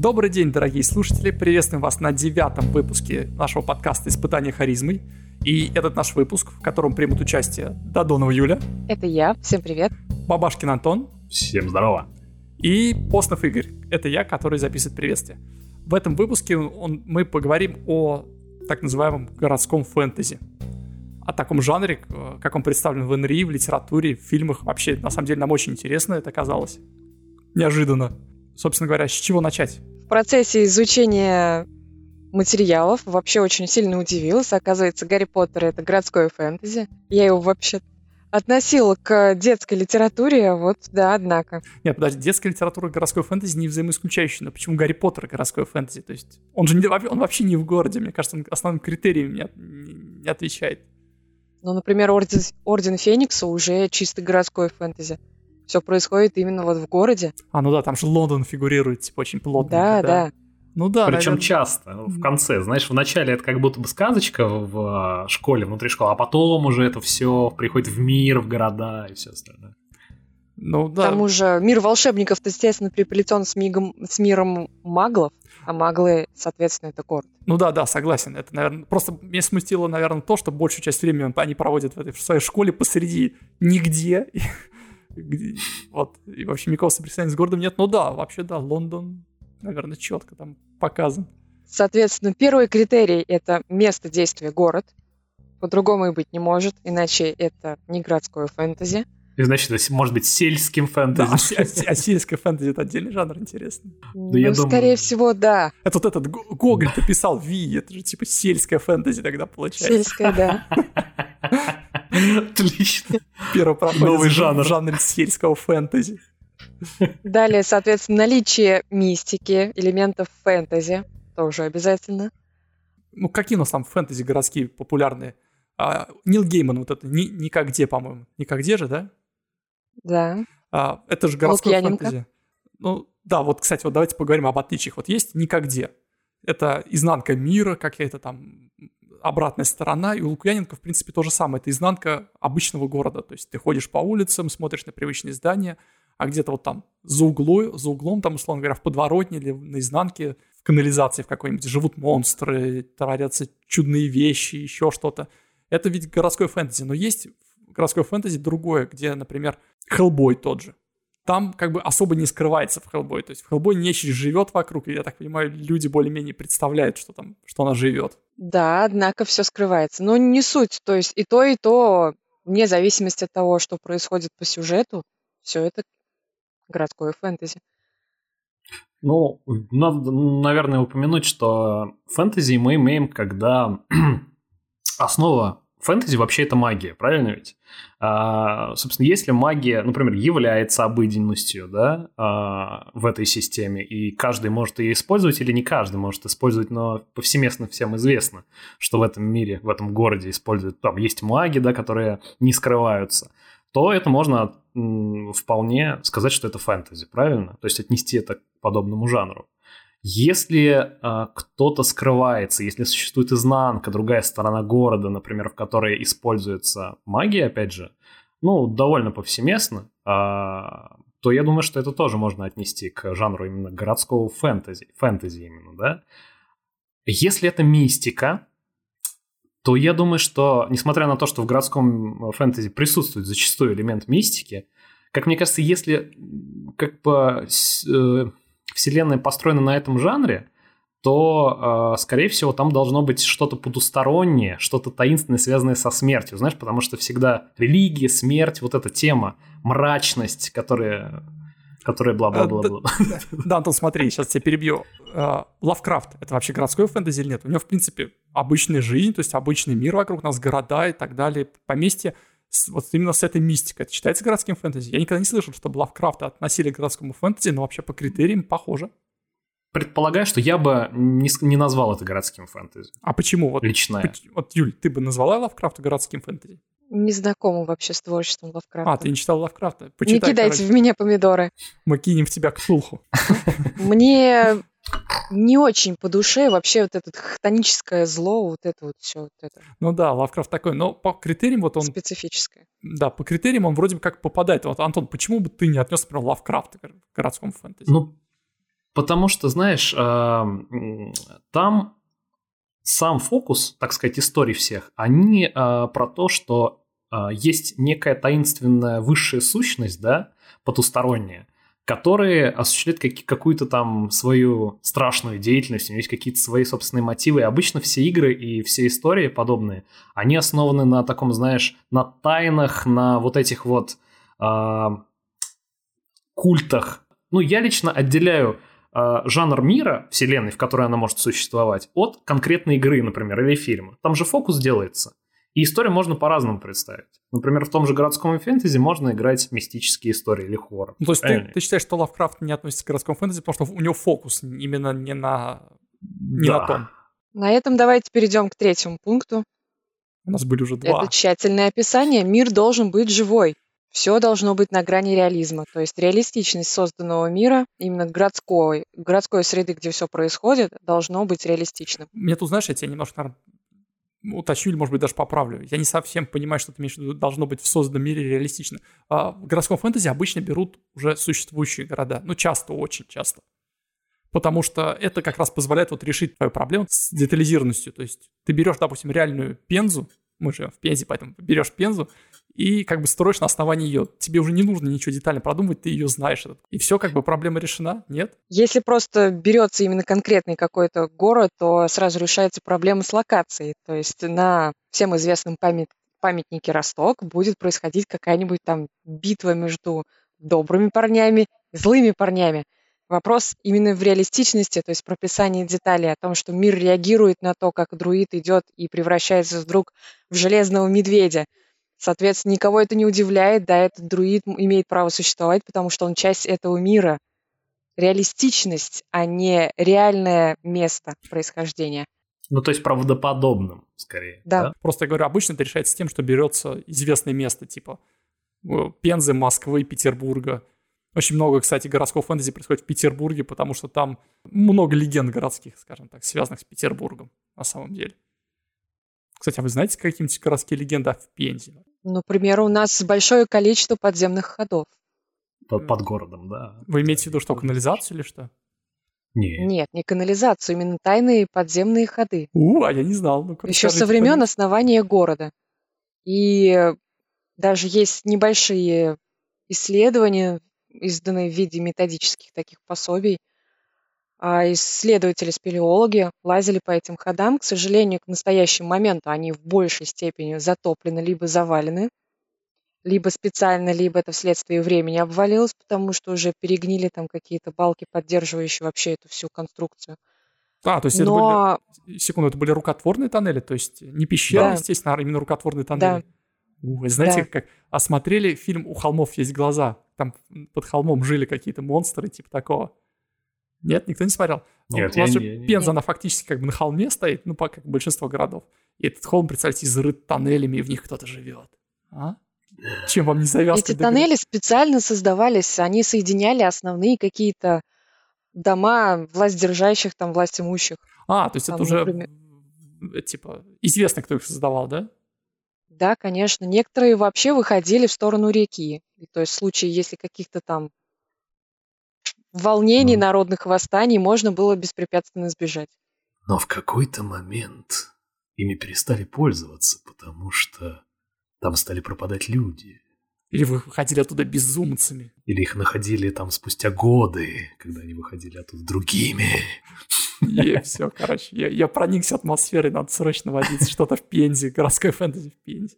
Добрый день, дорогие слушатели. Приветствуем вас на девятом выпуске нашего подкаста «Испытание харизмой». И этот наш выпуск, в котором примут участие Дадонова Юля. Это я. Всем привет. Бабашкин Антон. Всем здорово. И Постнов Игорь. Это я, который записывает приветствие. В этом выпуске он, мы поговорим о так называемом городском фэнтези. О таком жанре, как он представлен в НРИ, в литературе, в фильмах. Вообще, на самом деле, нам очень интересно это казалось. Неожиданно. Собственно говоря, с чего начать? В процессе изучения материалов вообще очень сильно удивилась. Оказывается, Гарри Поттер — это городское фэнтези. Я его вообще относила к детской литературе, вот да, однако. Нет, подожди, детская литература и городской фэнтези не взаимоисключающие, но почему Гарри Поттер городское фэнтези? То есть он же не, он вообще не в городе, мне кажется, он основным критерием не, не, не отвечает. Ну, например, Орден, Орден Феникса уже чисто городское фэнтези все происходит именно вот в городе. А, ну да, там же Лондон фигурирует, типа, очень плотно. Да, да. Ну да, Причем наверное... часто, в конце. Знаешь, в начале это как будто бы сказочка в школе, внутри школы, а потом уже это все приходит в мир, в города и все остальное. Ну да. К тому же мир волшебников, естественно, приплетен с, мигом, с миром маглов, а маглы, соответственно, это город. Ну да, да, согласен. Это, наверное, просто меня смутило, наверное, то, что большую часть времени они проводят в этой в своей школе посреди нигде. Вот, и вообще никакого соприкосновения с городом нет. Ну да, вообще да, Лондон, наверное, четко там показан. Соответственно, первый критерий — это место действия город. По-другому и быть не может, иначе это не городское фэнтези. И значит, это может быть сельским фэнтези. Да, а, а сельское фэнтези — это отдельный жанр интересный. Ну, я скорее думаю... всего, да. Это вот этот Гоголь-то писал Ви, это же типа сельское фэнтези тогда получается. Сельское, да. Отлично. Первый проходит Новый жанр. жанр сельского фэнтези. Далее, соответственно, наличие мистики, элементов фэнтези тоже обязательно. Ну, какие у нас там фэнтези городские популярные? А, Нил Гейман, вот это, ни, никак где, по-моему. Никак где же, да? Да. А, это же городское фэнтези. Ну, да, вот, кстати, вот давайте поговорим об отличиях. Вот есть никак где. Это изнанка мира, какая-то там обратная сторона, и у Лукьяненко, в принципе, то же самое. Это изнанка обычного города. То есть ты ходишь по улицам, смотришь на привычные здания, а где-то вот там за, углой, за углом, там, условно говоря, в подворотне или на изнанке, в канализации в какой-нибудь живут монстры, творятся чудные вещи, еще что-то. Это ведь городской фэнтези. Но есть городской фэнтези другое, где, например, Хеллбой тот же там как бы особо не скрывается в Хеллбой. То есть в Хеллбой нечисть живет вокруг, и я так понимаю, люди более-менее представляют, что там, что она живет. Да, однако все скрывается. Но не суть. То есть и то, и то, вне зависимости от того, что происходит по сюжету, все это городское фэнтези. Ну, надо, наверное, упомянуть, что фэнтези мы имеем, когда основа фэнтези вообще это магия, правильно ведь? А, собственно, если магия, например, является обыденностью да, а, в этой системе, и каждый может ее использовать, или не каждый может использовать, но повсеместно всем известно, что в этом мире, в этом городе используют, там есть маги, да, которые не скрываются, то это можно вполне сказать, что это фэнтези, правильно? То есть отнести это к подобному жанру. Если э, кто-то скрывается, если существует изнанка, другая сторона города, например, в которой используется магия, опять же, ну, довольно повсеместно, э, то я думаю, что это тоже можно отнести к жанру именно городского фэнтези, фэнтези именно, да. Если это мистика, то я думаю, что, несмотря на то, что в городском фэнтези присутствует зачастую элемент мистики, как мне кажется, если как бы э, вселенная построена на этом жанре, то, э, скорее всего, там должно быть что-то потустороннее, что-то таинственное, связанное со смертью, знаешь, потому что всегда религия, смерть, вот эта тема, мрачность, которая, которая бла-бла-бла-бла. Да, да, Антон, смотри, сейчас тебя перебью. Э, Лавкрафт — это вообще городской фэнтези или нет? У него, в принципе, обычная жизнь, то есть обычный мир вокруг нас, города и так далее, поместья — вот именно с этой мистикой. Это считается городским фэнтези? Я никогда не слышал, чтобы Лавкрафта относили к городскому фэнтези, но вообще по критериям похоже. Предполагаю, что я бы не, не назвал это городским фэнтези. А почему? Вот, Лично. Вот, Юль, ты бы назвала Лавкрафта городским фэнтези? Не знакома вообще с творчеством Лавкрафта. А, ты не читал Лавкрафта? Почитай, не кидайте короче. в меня помидоры. Мы кинем в тебя ктулху. Мне не очень по душе вообще вот это хтоническое зло, вот это вот все вот это. Ну да, Лавкрафт такой, но по критериям вот он... Специфическое. Да, по критериям он вроде бы как попадает. Вот, Антон, почему бы ты не отнес, например, Лавкрафта к городскому фэнтези? Ну, Потому что, знаешь, э, там сам фокус, так сказать, истории всех, они э, про то, что э, есть некая таинственная высшая сущность, да, потусторонняя, которые осуществляют как, какую-то там свою страшную деятельность, у них есть какие-то свои собственные мотивы. И обычно все игры и все истории подобные, они основаны на таком, знаешь, на тайнах, на вот этих вот э, культах. Ну, я лично отделяю э, жанр мира, вселенной, в которой она может существовать, от конкретной игры, например, или фильма. Там же фокус делается. И историю можно по-разному представить. Например, в том же городском фэнтези можно играть мистические истории или хоррор. Ну, то есть ты, ты считаешь, что Лавкрафт не относится к городскому фэнтези, потому что у него фокус именно не на, не да. на том. На этом давайте перейдем к третьему пункту. У нас были уже два. Это тщательное описание. Мир должен быть живой. Все должно быть на грани реализма. То есть реалистичность созданного мира, именно городской, городской среды, где все происходит, должно быть реалистичным. Мне тут, знаешь, я тебя немножко, наверное, уточню или, может быть, даже поправлю. Я не совсем понимаю, что ты имеешь в виду, должно быть в созданном мире реалистично. А в городском фэнтези обычно берут уже существующие города. Ну, часто, очень часто. Потому что это как раз позволяет вот решить твою проблему с детализированностью. То есть ты берешь, допустим, реальную Пензу, мы же в Пензе, поэтому берешь Пензу и как бы строишь на основании ее. Тебе уже не нужно ничего детально продумывать, ты ее знаешь. И все, как бы проблема решена, нет? Если просто берется именно конкретный какой-то город, то сразу решается проблема с локацией. То есть на всем известном памят памятнике Росток будет происходить какая-нибудь там битва между добрыми парнями и злыми парнями. Вопрос именно в реалистичности, то есть прописании деталей о том, что мир реагирует на то, как друид идет и превращается вдруг в железного медведя. Соответственно, никого это не удивляет, да, этот друид имеет право существовать, потому что он часть этого мира. Реалистичность, а не реальное место происхождения. Ну, то есть правдоподобным, скорее. Да. да? Просто я говорю, обычно это решается тем, что берется известное место, типа э, Пензы, Москвы, Петербурга. Очень много, кстати, городского фэнтези происходит в Петербурге, потому что там много легенд городских, скажем так, связанных с Петербургом на самом деле. Кстати, а вы знаете какие-нибудь городские легенды в Пензе? Например, у нас большое количество подземных ходов. Под, под городом, да. Вы имеете в виду что, канализацию или что? Нет. Нет, не канализацию, именно тайные подземные ходы. У, а я не знал. Ну, Еще со времен понять. основания города. И даже есть небольшие исследования, изданные в виде методических таких пособий, исследователи-спелеологи лазили по этим ходам. К сожалению, к настоящему моменту они в большей степени затоплены либо завалены, либо специально, либо это вследствие времени обвалилось, потому что уже перегнили там какие-то балки, поддерживающие вообще эту всю конструкцию. А, то есть Но... это были, секунду, это были рукотворные тоннели, то есть не пещеры, да. естественно, а именно рукотворные тоннели. Да. Вы знаете, да. как осмотрели фильм «У холмов есть глаза», там под холмом жили какие-то монстры, типа такого. Нет, никто не смотрел. Ну, Нет, у нас же не, Пенза, она фактически как бы на холме стоит, ну, как большинство городов. И этот холм, представьте, изрыт тоннелями, и в них кто-то живет. А? Чем вам не завязка? Эти тоннели специально создавались, они соединяли основные какие-то дома власть держащих, там, власть имущих. А, то есть там, это уже, например... типа, известно, кто их создавал, да? Да, конечно. Некоторые вообще выходили в сторону реки. То есть в случае, если каких-то там волнений, Но... народных восстаний можно было беспрепятственно избежать. Но в какой-то момент ими перестали пользоваться, потому что там стали пропадать люди. Или вы выходили оттуда безумцами. Или их находили там спустя годы, когда они выходили оттуда другими. И все, короче, я, я проникся атмосферой, надо срочно водить что-то в Пензе, городской фэнтези в Пензе.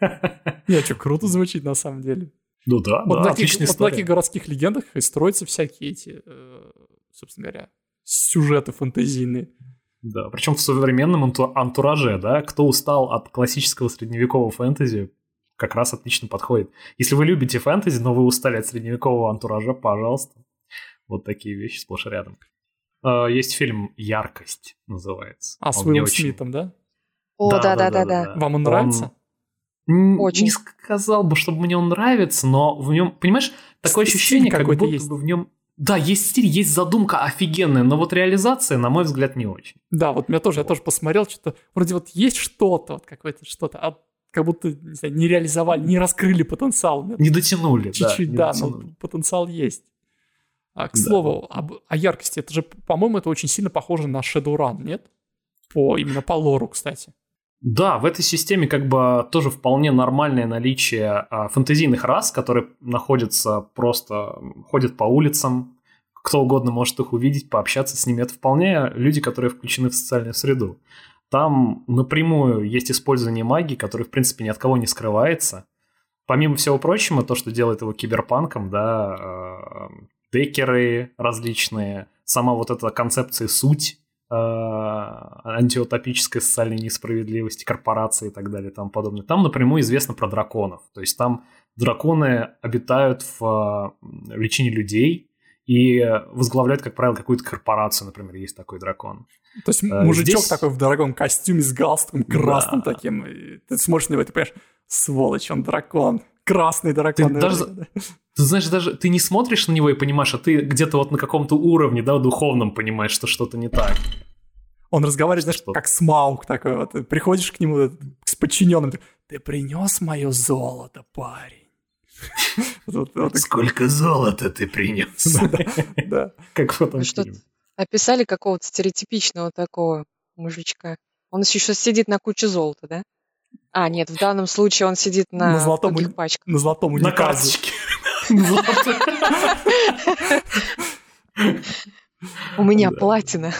Не, что, круто звучит на самом деле. Ну да, вот да, отличная вот история. в таких городских легендах и строятся всякие эти, э, собственно говоря, сюжеты фэнтезийные. Да, причем в современном антураже, да, кто устал от классического средневекового фэнтези, как раз отлично подходит. Если вы любите фэнтези, но вы устали от средневекового антуража, пожалуйста. Вот такие вещи сплошь и рядом. Э, есть фильм «Яркость» называется. А, с Уиллом Смитом, да? О, да-да-да. Вам он нравится? Он очень. Не сказал бы, чтобы мне он нравится, но в нем, понимаешь, такое стиль ощущение, как будто есть. бы в нем... Да, есть стиль, есть задумка офигенная, но вот реализация, на мой взгляд, не очень. Да, вот меня тоже, я тоже посмотрел, что-то, вроде вот есть что-то, вот какое-то что-то, а как будто, не знаю, не реализовали, не раскрыли потенциал. Не дотянули, Чуть-чуть, да. да, но потенциал есть. А, к да. слову, об, о яркости, это же, по-моему, это очень сильно похоже на Shadowrun, нет? По, именно по лору, кстати. Да, в этой системе как бы тоже вполне нормальное наличие а, фэнтезийных рас, которые находятся просто, ходят по улицам, кто угодно может их увидеть, пообщаться с ними. Это вполне люди, которые включены в социальную среду. Там напрямую есть использование магии, которое, в принципе, ни от кого не скрывается. Помимо всего прочего, то, что делает его киберпанком, да, э, декеры различные, сама вот эта концепция суть антиутопической социальной несправедливости, корпорации и так далее и тому подобное. Там напрямую известно про драконов. То есть там драконы обитают в э, лечении людей, и возглавляют, как правило, какую-то корпорацию, например, есть такой дракон. То есть э, мужичок Здесь... такой в дорогом костюме с галстуком красным да. таким, ты смотришь на него, ты понимаешь, сволочь, он дракон, красный дракон. Ты, даже, ты знаешь, даже ты не смотришь на него и понимаешь, а ты где-то вот на каком-то уровне, да, духовном понимаешь, что что-то не так. Он разговаривает, знаешь, что? как смаук такой вот. Приходишь к нему с подчиненным, ты принес мое золото, парень. Сколько золота ты принес? Да, как в этом фильме. Описали какого-то стереотипичного такого мужичка. Он еще сидит на куче золота, да? А, нет, в данном случае он сидит на, на золотом пачках. На золотом. На карточке. У меня платина.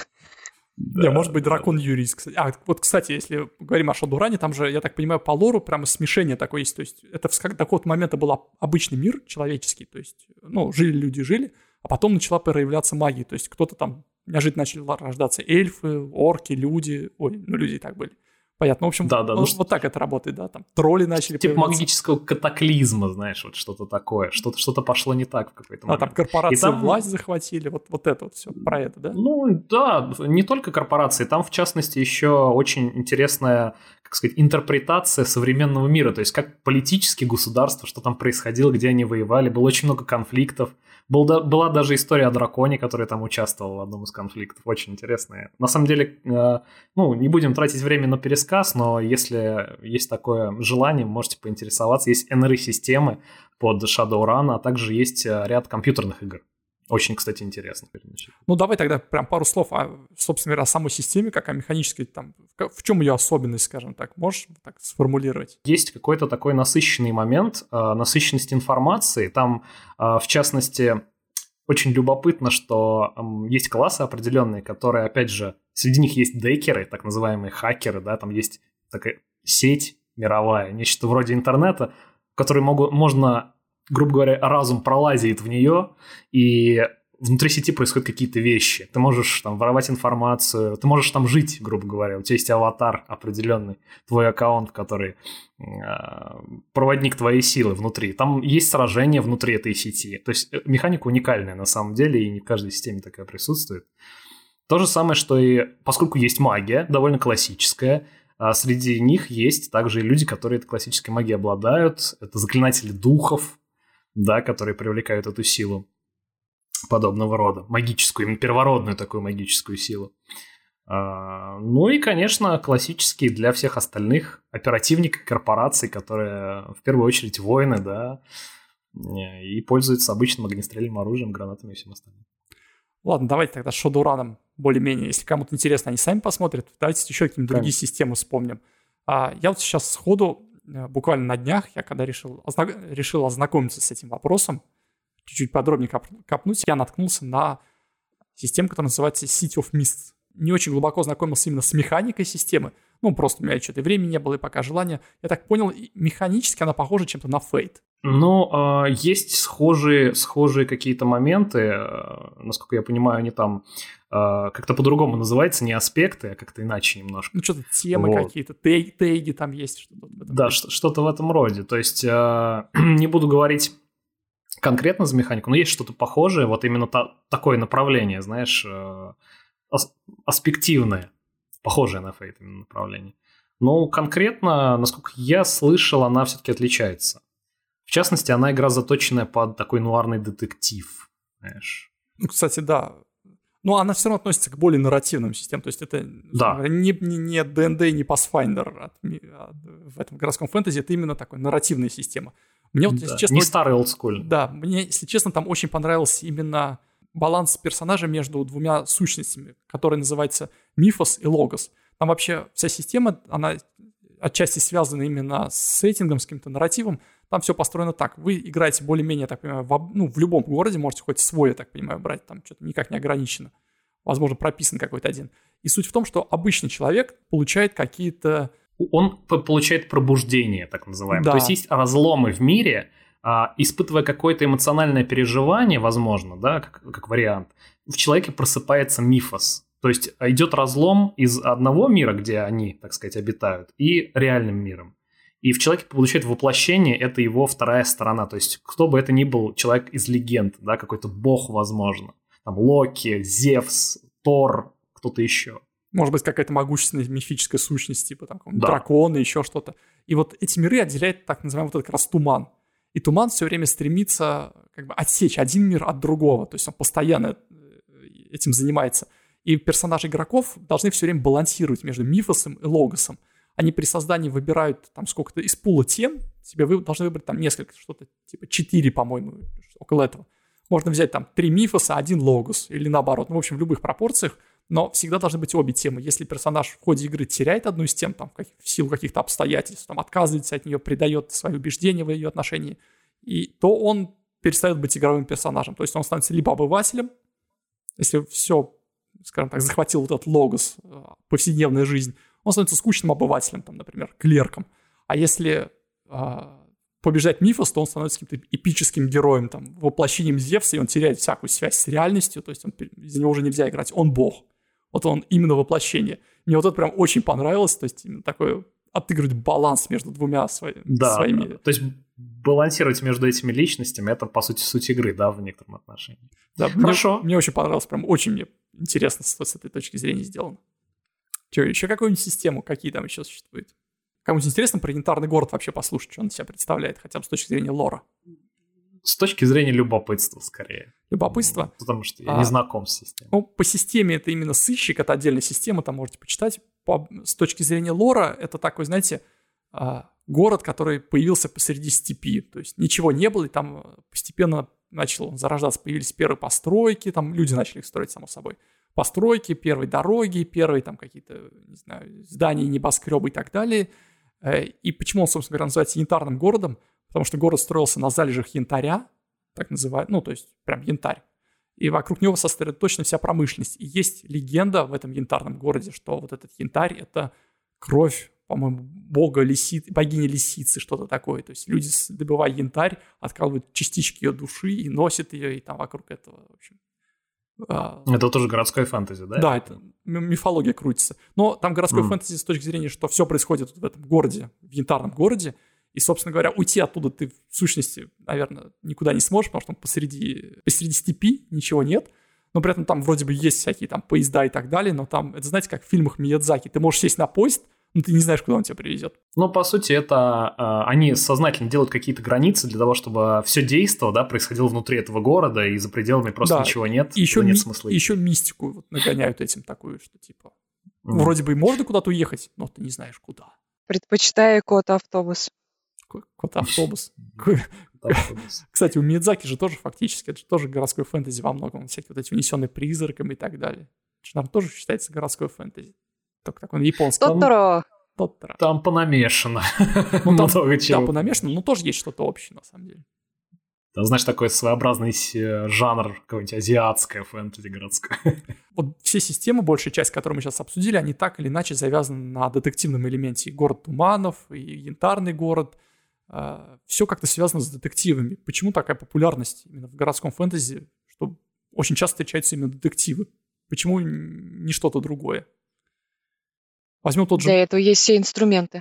Да. Не, может быть, дракон юрист, кстати. А, вот, кстати, если говорим о Шадуране, там же, я так понимаю, по лору прямо смешение такое есть. То есть это с такого момента был обычный мир человеческий. То есть, ну, жили люди, жили, а потом начала проявляться магия. То есть кто-то там неожиданно начали рождаться эльфы, орки, люди. Ой, ну, люди и так были. Понятно. В общем, да, да, ну, вот, вот так это работает, да, там тролли начали Типа магического катаклизма, знаешь, вот что-то такое, что-то что пошло не так в какой-то момент. А там корпорации и там... власть захватили, вот, вот это вот все, про это, да? Ну, да, не только корпорации, там, в частности, еще очень интересная, как сказать, интерпретация современного мира, то есть как политические государства, что там происходило, где они воевали, было очень много конфликтов, был, да, была даже история о драконе, который там участвовал в одном из конфликтов. Очень интересная. На самом деле, э, ну, не будем тратить время на пересказ, но если есть такое желание, можете поинтересоваться. Есть NRI-системы под Shadowrun, а также есть э, ряд компьютерных игр. Очень, кстати, интересно. Ну, давай тогда прям пару слов о, собственно говоря, о самой системе, как о механической, там, в чем ее особенность, скажем так, можешь так сформулировать? Есть какой-то такой насыщенный момент, э, насыщенность информации. Там, э, в частности, очень любопытно, что э, есть классы определенные, которые, опять же, среди них есть декеры, так называемые хакеры, да, там есть такая сеть мировая, нечто вроде интернета, в которой могут, можно грубо говоря, разум пролазит в нее, и внутри сети происходят какие-то вещи. Ты можешь там воровать информацию, ты можешь там жить, грубо говоря. У тебя есть аватар определенный, твой аккаунт, который э, проводник твоей силы внутри. Там есть сражения внутри этой сети. То есть э, механика уникальная на самом деле, и не в каждой системе такая присутствует. То же самое, что и поскольку есть магия, довольно классическая, а среди них есть также и люди, которые этой классической магией обладают. Это заклинатели духов, да, которые привлекают эту силу подобного рода, магическую, именно первородную такую магическую силу. А, ну и, конечно, классические для всех остальных оперативники корпораций, которые в первую очередь воины, да, и пользуются обычным огнестрельным оружием, гранатами и всем остальным. Ладно, давайте тогда Шодураном более-менее. Если кому-то интересно, они сами посмотрят. Давайте еще какие-нибудь другие системы вспомним. А, я вот сейчас сходу Э, буквально на днях, я когда решил, решил ознакомиться с этим вопросом, чуть-чуть подробнее коп, копнуть, я наткнулся на систему, которая называется City of Mist. Не очень глубоко знакомился именно с механикой системы. Ну, просто у меня что-то времени не было, и пока желания. Я так понял, механически она похожа чем-то на Fate. Ну, э, есть схожие, схожие какие-то моменты, э, насколько я понимаю, они там э, как-то по-другому называются, не аспекты, а как-то иначе немножко. Ну, что-то темы вот. какие-то, теги, теги там есть. Что-то да, что-то в этом роде. То есть, не буду говорить конкретно за механику, но есть что-то похожее, вот именно та, такое направление, знаешь, ас- аспективное, похожее на фейт именно направление. Но конкретно, насколько я слышал, она все-таки отличается. В частности, она игра заточенная под такой нуарный детектив, знаешь. Ну, кстати, да. Но она все равно относится к более нарративным системам. То есть это да. не, не, не D&D, не Pathfinder от, от, в этом городском фэнтези. Это именно такая нарративная система. Мне вот, да. если честно... Не старый олдскуль. Да, мне, если честно, там очень понравился именно баланс персонажа между двумя сущностями, которые называются мифос и логос. Там вообще вся система, она отчасти связана именно с сеттингом, с каким-то нарративом. Там все построено так. Вы играете более-менее, так понимаю, в, ну, в любом городе, можете хоть свой, я так понимаю, брать, там что-то никак не ограничено. Возможно, прописан какой-то один. И суть в том, что обычный человек получает какие-то... Он получает пробуждение, так называемое. Да. То есть есть разломы в мире, а, испытывая какое-то эмоциональное переживание, возможно, да, как, как вариант, в человеке просыпается мифос. То есть идет разлом из одного мира, где они, так сказать, обитают, и реальным миром. И в человеке получает воплощение, это его вторая сторона. То есть кто бы это ни был, человек из легенд, да, какой-то бог, возможно. Там Локи, Зевс, Тор, кто-то еще. Может быть, какая-то могущественная мифическая сущность, типа там да. драконы, еще что-то. И вот эти миры отделяет так называемый вот этот как раз туман. И туман все время стремится как бы отсечь один мир от другого. То есть он постоянно э, этим занимается. И персонажи игроков должны все время балансировать между мифосом и логосом. Они при создании выбирают там сколько-то из пула тем, себе вы должны выбрать там несколько, что-то типа 4, по-моему, около этого. Можно взять там три мифоса, один логос или наоборот. Ну, в общем, в любых пропорциях, но всегда должны быть обе темы. Если персонаж в ходе игры теряет одну из тем, там, в силу каких-то обстоятельств, там, отказывается от нее, предает свои убеждения в ее отношении, и, то он перестает быть игровым персонажем. То есть он становится либо обывателем, если все скажем так, захватил вот этот логос, э, повседневная жизнь, он становится скучным обывателем, там, например, клерком. А если э, побеждать Мифос, то он становится каким-то эпическим героем, там, воплощением Зевса, и он теряет всякую связь с реальностью, то есть он, из него уже нельзя играть, он бог. Вот он именно воплощение. Мне вот это прям очень понравилось, то есть именно такое отыгрывать баланс между двумя свои, да, своими... Да. То есть балансировать между этими личностями, это, по сути, суть игры, да, в некотором отношении. Да, Хорошо. Мне, мне очень понравилось, прям очень мне интересно с, с этой точки зрения сделано. Че, еще какую-нибудь систему, какие там еще существуют? Кому-нибудь интересно про янтарный город вообще послушать, что он себя представляет, хотя бы с точки зрения лора? С точки зрения любопытства, скорее. Любопытство? Потому что я а, не знаком с системой. Ну, по системе это именно сыщик, это отдельная система, там можете почитать. По, с точки зрения лора, это такой, знаете, а, город, который появился посреди степи. То есть ничего не было, и там постепенно начал зарождаться, появились первые постройки, там люди начали их строить, само собой. Постройки, первые дороги, первые там какие-то, не знаю, здания, небоскребы и так далее. Э, и почему он, собственно говоря, называется янтарным городом? Потому что город строился на залежах янтаря, так называют, ну, то есть прям янтарь. И вокруг него сосредоточена вся промышленность. И есть легенда в этом янтарном городе, что вот этот янтарь — это кровь по-моему, бога лисицы, богини лисицы, что-то такое. То есть люди, добывая янтарь, откалывают частички ее души и носят ее, и там вокруг этого, в общем. А... Это тоже городская фэнтези, да? Да, это мифология крутится. Но там городской mm. фэнтези с точки зрения, что все происходит в этом городе, в янтарном городе, и, собственно говоря, уйти оттуда ты в сущности, наверное, никуда не сможешь, потому что там посреди, посреди степи ничего нет. Но при этом там вроде бы есть всякие там поезда и так далее, но там, это знаете, как в фильмах Миядзаки, ты можешь сесть на поезд, ну, ты не знаешь, куда он тебя привезет. Ну, по сути, это э, они сознательно делают какие-то границы для того, чтобы все действо, да, происходило внутри этого города, и за пределами просто да. ничего нет, и еще нет ми- смысла. И еще мистику вот нагоняют этим такую, что типа, mm. вроде бы и можно куда-то уехать, но ты не знаешь куда. Предпочитаю кот-автобус. Кот-автобус. Кстати, у Миядзаки же тоже фактически, это же тоже городской фэнтези во многом, всякие вот эти унесенные призраками и так далее. Это же, наверное, тоже считается городской фэнтези. Только так он японский. Тоторо. Тоторо. Там понамешано. Ну, там, Много чего. Да, понамешано, но тоже есть что-то общее, на самом деле. Там, знаешь, такой своеобразный жанр, какой-нибудь азиатская фэнтези городская. Вот все системы, большая часть, которую мы сейчас обсудили, они так или иначе завязаны на детективном элементе. И город туманов, и янтарный город. А, все как-то связано с детективами. Почему такая популярность именно в городском фэнтези, что очень часто встречаются именно детективы? Почему не что-то другое? Возьмем тот же... Для этого есть все инструменты.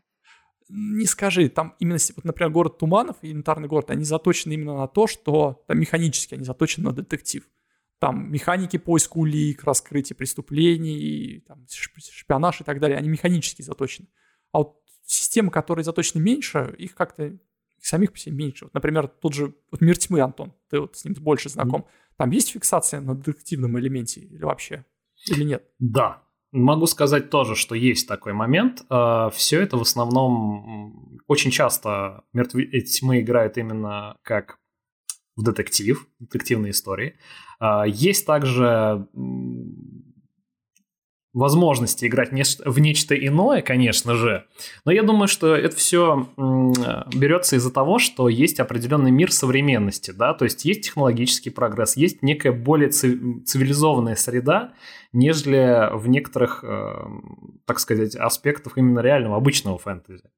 Не скажи, там именно, вот, например, город Туманов и янтарный город, они заточены именно на то, что там механически они заточены на детектив. Там механики поиска улик, раскрытие преступлений, там, шпионаж и так далее, они механически заточены. А вот системы, которые заточены меньше, их как-то их самих по себе меньше. Вот, например, тот же вот «Мир тьмы», Антон, ты вот с ним больше знаком. Там есть фиксация на детективном элементе или вообще? Или нет? Да, Могу сказать тоже, что есть такой момент. А, Все это в основном очень часто мертвы тьмы играют именно как в детектив, детективные истории. А, есть также возможности играть в нечто иное, конечно же. Но я думаю, что это все берется из-за того, что есть определенный мир современности, да, то есть есть технологический прогресс, есть некая более цивилизованная среда, нежели в некоторых, э, так сказать, аспектах именно реального обычного фэнтези.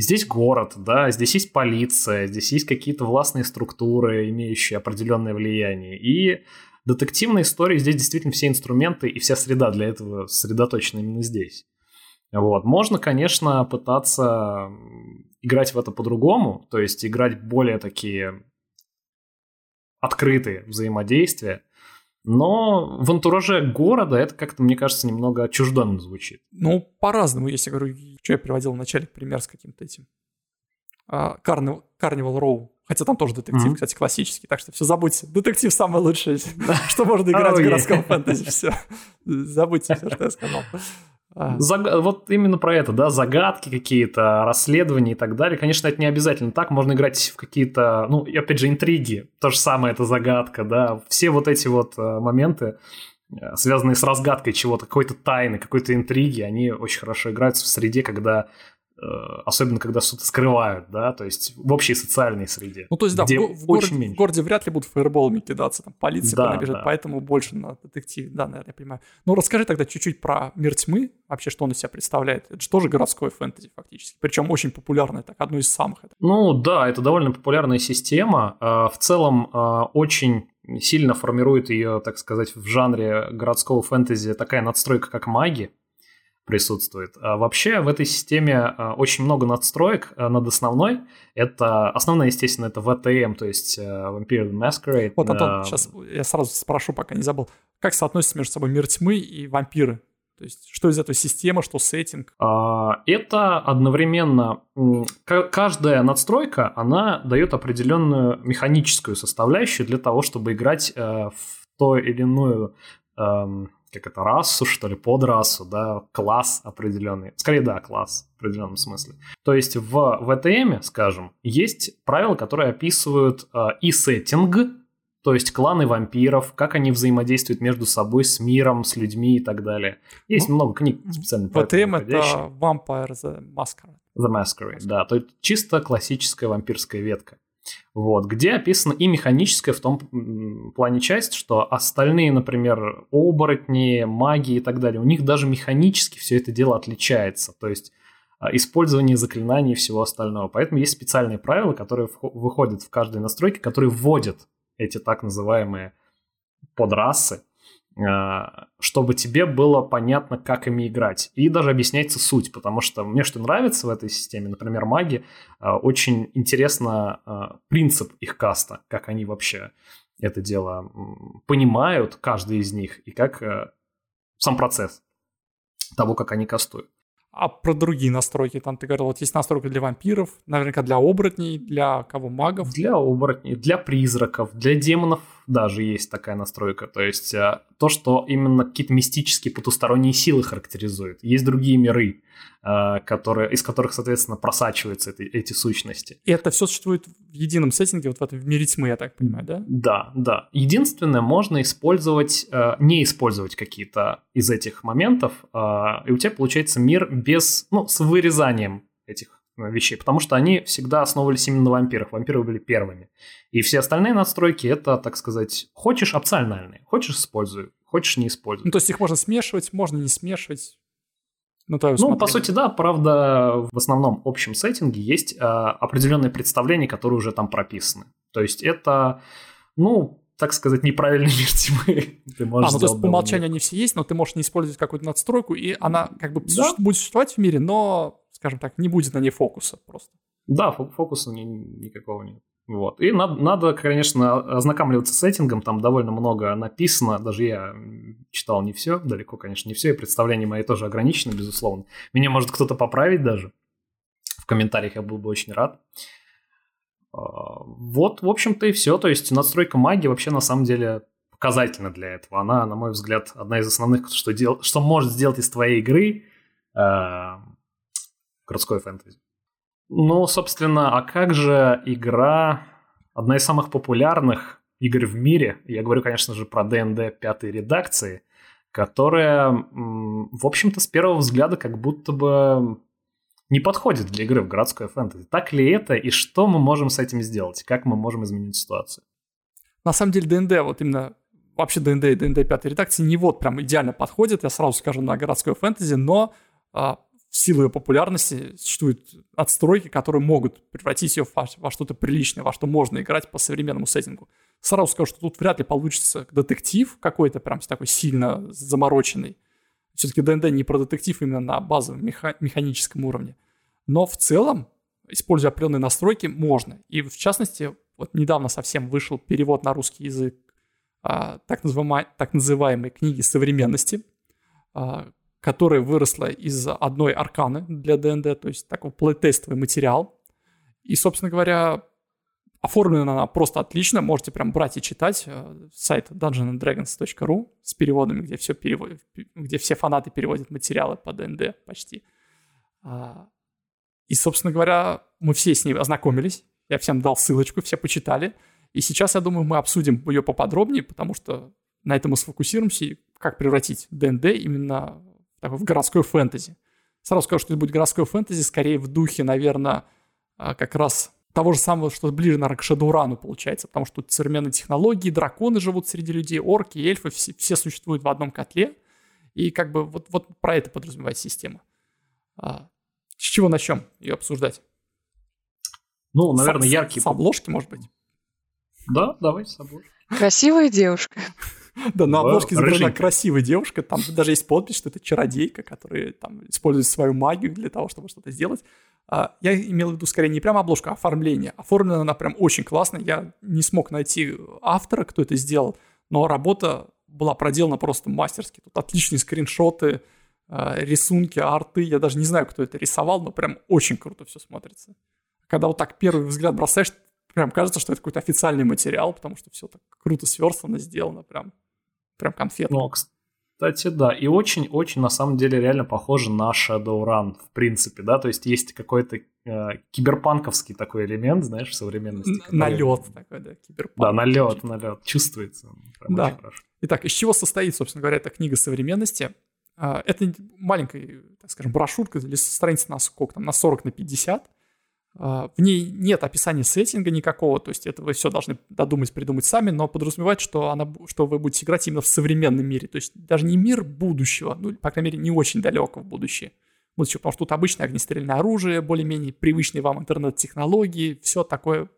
Здесь город, да, здесь есть полиция, здесь есть какие-то властные структуры, имеющие определенное влияние. И детективной истории здесь действительно все инструменты и вся среда для этого сосредоточена именно здесь. Вот. Можно, конечно, пытаться играть в это по-другому, то есть играть более такие открытые взаимодействия, но в антураже города это как-то, мне кажется, немного отчужденно звучит. Ну, по-разному, если говорю, что я приводил в начале пример с каким-то этим. Карнивал Роу Хотя там тоже детектив, mm-hmm. кстати, классический, так что все забудьте. Детектив самое лучшее, что можно играть в городском фэнтези. Все. Забудьте все, что я сказал. А. Заг... Вот именно про это, да, загадки какие-то, расследования и так далее. Конечно, это не обязательно так, можно играть в какие-то, ну, опять же, интриги. То же самое, это загадка, да. Все вот эти вот э, моменты, э, связанные с разгадкой чего-то, какой-то тайны, какой-то интриги, они очень хорошо играются в среде, когда особенно когда что-то скрывают, да, то есть в общей социальной среде. Ну, то есть, да, где в, в, городе, в городе вряд ли будут фаерболами кидаться, там полиция да, набежит, да. поэтому больше на детективе, да, наверное, я понимаю. Ну, расскажи тогда чуть-чуть про «Мир тьмы», вообще, что он из себя представляет. Это же тоже городское фэнтези фактически, причем очень популярное, так, одно из самых. Ну, да, это довольно популярная система, а, в целом а, очень сильно формирует ее, так сказать, в жанре городского фэнтези такая надстройка, как маги, присутствует. А вообще в этой системе а, очень много надстроек а, над основной. Это основная, естественно, это VTM, то есть Vampire Masquerade. Вот, Антон, сейчас я сразу спрошу, пока не забыл. Как соотносится между собой мир тьмы и вампиры? То есть что из этой системы, что сеттинг? Это одновременно... Каждая надстройка, она дает определенную механическую составляющую для того, чтобы играть в то или иную эм, как это, расу, что ли, подрасу, да, класс определенный. Скорее, да, класс в определенном смысле. То есть в ВТМ, скажем, есть правила, которые описывают э, и сеттинг, то есть кланы вампиров, как они взаимодействуют между собой, с миром, с людьми и так далее. Есть ну, много книг специально по ВТМ это Vampire the Masquerade. The Masquerade, да. То есть чисто классическая вампирская ветка. Вот, где описана и механическая в том плане часть, что остальные, например, оборотни, маги и так далее, у них даже механически все это дело отличается. То есть а, использование заклинаний и всего остального. Поэтому есть специальные правила, которые выходят в каждой настройке, которые вводят эти так называемые подрасы, чтобы тебе было понятно, как ими играть. И даже объясняется суть, потому что мне что нравится в этой системе, например, маги, а, очень интересно а, принцип их каста, как они вообще это дело понимают, каждый из них, и как сам процесс того, как они кастуют. А про другие настройки, там ты говорил, вот есть настройка для вампиров, наверняка для оборотней, для кого, магов? Для оборотней, для призраков, для демонов даже есть такая настройка. То есть э, то, что именно какие-то мистические потусторонние силы характеризует. Есть другие миры, э, которые, из которых, соответственно, просачиваются эти, эти сущности. И это все существует в едином сеттинге, вот в этом мире тьмы, я так понимаю, да? Да, да. Единственное, можно использовать, э, не использовать какие-то из этих моментов, и у тебя получается мир без, ну, с вырезанием этих вещей, потому что они всегда основывались именно на вампирах. Вампиры были первыми. И все остальные настройки это, так сказать, хочешь опциональные, хочешь используй, хочешь не используй. Ну, то есть их можно смешивать, можно не смешивать. Ну, ну по сути, да, правда, в основном общем сеттинге есть э, определенные представления, которые уже там прописаны. То есть это, ну, так сказать, неправильный мир тьмы. ты можешь а, ну то есть по умолчанию они все есть, но ты можешь не использовать какую-то надстройку, и она как бы да? будет существовать в мире, но скажем так, не будет на ней фокуса просто. Да, фокуса ни, никакого нет. Вот. И надо, надо, конечно, ознакомливаться с сеттингом, там довольно много написано, даже я читал не все, далеко, конечно, не все, и представления мои тоже ограничены, безусловно. Меня может кто-то поправить даже. В комментариях я был бы очень рад. А, вот, в общем-то, и все. То есть надстройка магии вообще на самом деле показательна для этого. Она, на мой взгляд, одна из основных, что, дел... что может сделать из твоей игры городской фэнтези. Ну, собственно, а как же игра, одна из самых популярных игр в мире. Я говорю, конечно же, про D&D пятой редакции, которая, в общем-то, с первого взгляда как будто бы не подходит для игры в городское фэнтези. Так ли это, и что мы можем с этим сделать? Как мы можем изменить ситуацию? На самом деле ДНД, вот именно вообще ДНД и ДНД пятой редакции не вот прям идеально подходит, я сразу скажу, на городское фэнтези, но а, в силу ее популярности существуют отстройки, которые могут превратить ее во, во что-то приличное, во что можно играть по современному сеттингу. Сразу скажу, что тут вряд ли получится детектив какой-то прям такой сильно замороченный. Все-таки ДНД не про детектив именно на базовом меха- механическом уровне. Но в целом, используя определенные настройки, можно. И в частности, вот недавно совсем вышел перевод на русский язык а, так, называемой, так называемой книги современности, а, которая выросла из одной арканы для ДНД, то есть такой плейтестовый материал. И, собственно говоря, оформлена она просто отлично, можете прям брать и читать. А, сайт dungeonanddragons.ru с переводами, где все, перевод... где все фанаты переводят материалы по ДНД почти. А, и, собственно говоря, мы все с ней ознакомились. Я всем дал ссылочку, все почитали. И сейчас, я думаю, мы обсудим ее поподробнее, потому что на этом мы сфокусируемся, как превратить ДНД именно в городской фэнтези. Сразу скажу, что это будет городской фэнтези, скорее в духе, наверное, а, как раз того же самого, что ближе, наверное, к Шадурану получается, потому что тут современные технологии, драконы живут среди людей, орки, эльфы, все, все существуют в одном котле, и как бы вот, вот про это подразумевает система. А, с чего начнем ее обсуждать? Ну, наверное, с, яркий... С обложки, может быть? Да, давайте с обложки. Красивая девушка. Да, на обложке изображена красивая девушка, там даже есть подпись, что это чародейка, которая там использует свою магию для того, чтобы что-то сделать. А, я имел в виду скорее не прямо обложку, а оформление. Оформлена она прям очень классно. Я не смог найти автора, кто это сделал, но работа была проделана просто мастерски. Тут отличные скриншоты, а, рисунки, арты. Я даже не знаю, кто это рисовал, но прям очень круто все смотрится. Когда вот так первый взгляд бросаешь, прям кажется, что это какой-то официальный материал, потому что все так круто сверстано, сделано, прям, прям конфетно. Ну, кстати, да, и очень-очень на самом деле реально похоже на Shadowrun, в принципе, да, то есть есть какой-то э, киберпанковский такой элемент, знаешь, в современности. Который... Налет такой, да, киберпанк. Да, налет, налет, чувствуется. Прям да. Итак, из чего состоит, собственно говоря, эта книга современности? А, это маленькая, так скажем, брошюрка или страница на сколько там, на 40 на 50, а, в ней нет описания сеттинга никакого, то есть это вы все должны додумать, придумать сами, но подразумевает, что, она, что вы будете играть именно в современном мире, то есть даже не мир будущего, ну, по крайней мере, не очень далекого будущее. Будущее, потому что тут обычное огнестрельное оружие, более-менее привычные вам интернет-технологии, все такое,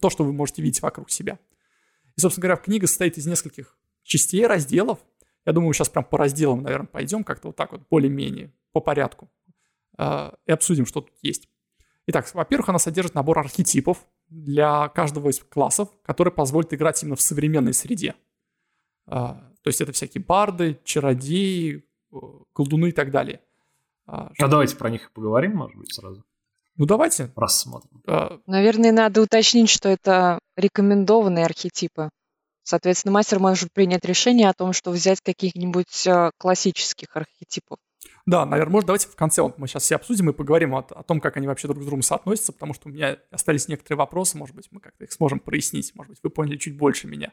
то, что вы можете видеть вокруг себя. И, собственно говоря, книга состоит из нескольких частей, разделов. Я думаю, сейчас прям по разделам, наверное, пойдем как-то вот так вот, более-менее, по порядку, а, и обсудим, что тут есть. Итак, во-первых, она содержит набор архетипов для каждого из классов, который позволит играть именно в современной среде. А, то есть это всякие барды, чародеи, э, колдуны и так далее. А, а давайте про них поговорим, может быть, сразу. Ну давайте. Рассмотрим. А... Наверное, надо уточнить, что это рекомендованные архетипы. Соответственно, мастер может принять решение о том, что взять каких-нибудь э, классических архетипов. Да, наверное, может, давайте в конце вот мы сейчас все обсудим и поговорим о, о том, как они вообще друг с другом соотносятся, потому что у меня остались некоторые вопросы, может быть, мы как-то их сможем прояснить, может быть, вы поняли чуть больше меня.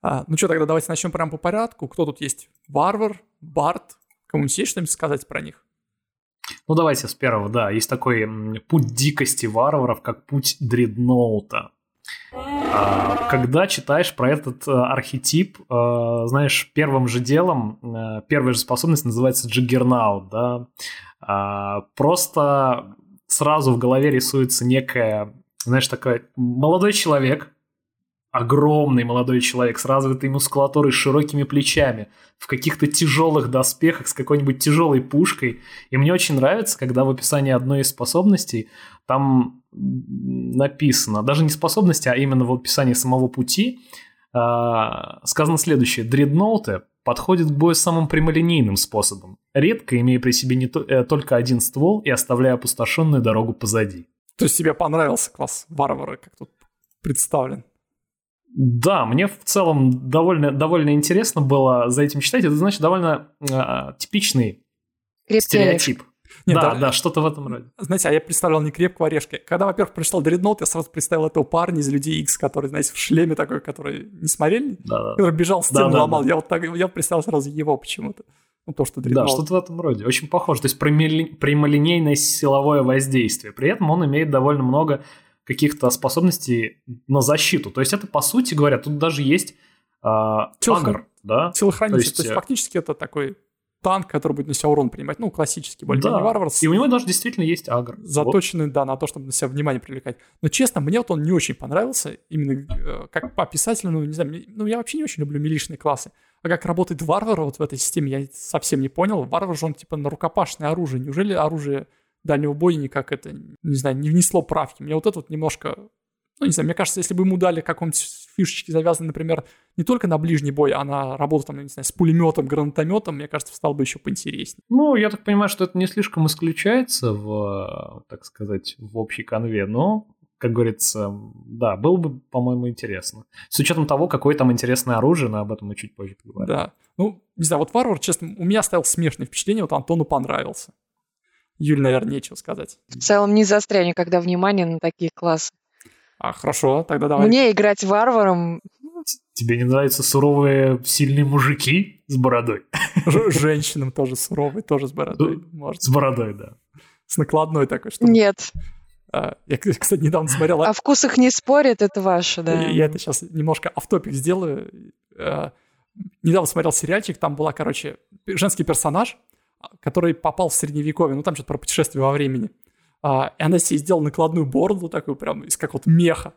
А, ну что, тогда давайте начнем прямо по порядку. Кто тут есть? Варвар, Барт? Кому-нибудь есть что-нибудь сказать про них? Ну, давайте с первого, да. Есть такой путь дикости варваров, как путь дредноута. А, когда читаешь про этот э, архетип, э, знаешь, первым же делом, э, первая же способность называется джиггернаут, да, а, просто сразу в голове рисуется некая, знаешь, такой молодой человек, огромный молодой человек с развитой мускулатурой, с широкими плечами, в каких-то тяжелых доспехах, с какой-нибудь тяжелой пушкой. И мне очень нравится, когда в описании одной из способностей там написано, даже не способности, а именно в описании самого пути, э, сказано следующее. Дредноуты подходят к бою самым прямолинейным способом, редко имея при себе не то, э, только один ствол и оставляя опустошенную дорогу позади. То есть тебе понравился класс варвара, как тут представлен? Да, мне в целом довольно, довольно интересно было за этим читать. Это, значит, довольно э, типичный Крепкий стереотип. Нет, да, да, да, что-то в этом роде. Знаете, а я представлял не крепкого орешка. Когда, во-первых, прочитал Дредноут, я сразу представил этого парня из Людей X, который, знаете, в шлеме такой, который не смотрели? Да, да. Который бежал, стену да, ломал. Да, я вот так, я представил сразу его почему-то. Ну, то, что Дредноут. Да, что-то в этом роде. Очень похоже. То есть прямолинейное силовое воздействие. При этом он имеет довольно много каких-то способностей на защиту. То есть это, по сути говоря, тут даже есть э, агр, да? Телохранитель. То есть, то есть э, фактически это такой танк, который будет на себя урон принимать. Ну, классический, более да. варварс. И у него даже действительно есть агр. Заточенный, вот. да, на то, чтобы на себя внимание привлекать. Но, честно, мне вот он не очень понравился, именно э, как по писателю, ну, не знаю, ну, я вообще не очень люблю милишные классы. А как работает варвар вот в этой системе, я совсем не понял. Варвар же он типа на рукопашное оружие. Неужели оружие дальнего боя никак это, не знаю, не внесло правки? Мне вот это вот немножко ну, не знаю, мне кажется, если бы ему дали каком-нибудь фишечки завязаны, например, не только на ближний бой, а на работу, там, не знаю, с пулеметом, гранатометом, мне кажется, стал бы еще поинтереснее. Ну, я так понимаю, что это не слишком исключается в, так сказать, в общей конве, но как говорится, да, было бы, по-моему, интересно. С учетом того, какое там интересное оружие, но об этом мы чуть позже поговорим. Да. Ну, не знаю, вот Варвар, честно, у меня оставил смешное впечатление, вот Антону понравился. Юль, наверное, нечего сказать. В целом не заостряю никогда внимание на такие классы. А, хорошо, тогда давай. Мне играть варваром... Тебе не нравятся суровые, сильные мужики с бородой? Женщинам тоже суровые, тоже с бородой. Может. С бородой, да. С накладной такой, что Нет. А, я, кстати, недавно смотрел... О вкусах не спорят, это ваше, да. Я, я это сейчас немножко автопик сделаю. А, недавно смотрел сериальчик, там была, короче, женский персонаж, который попал в средневековье, ну там что-то про путешествие во времени. А, и она себе сделала накладную бороду такую прям из какого-то меха.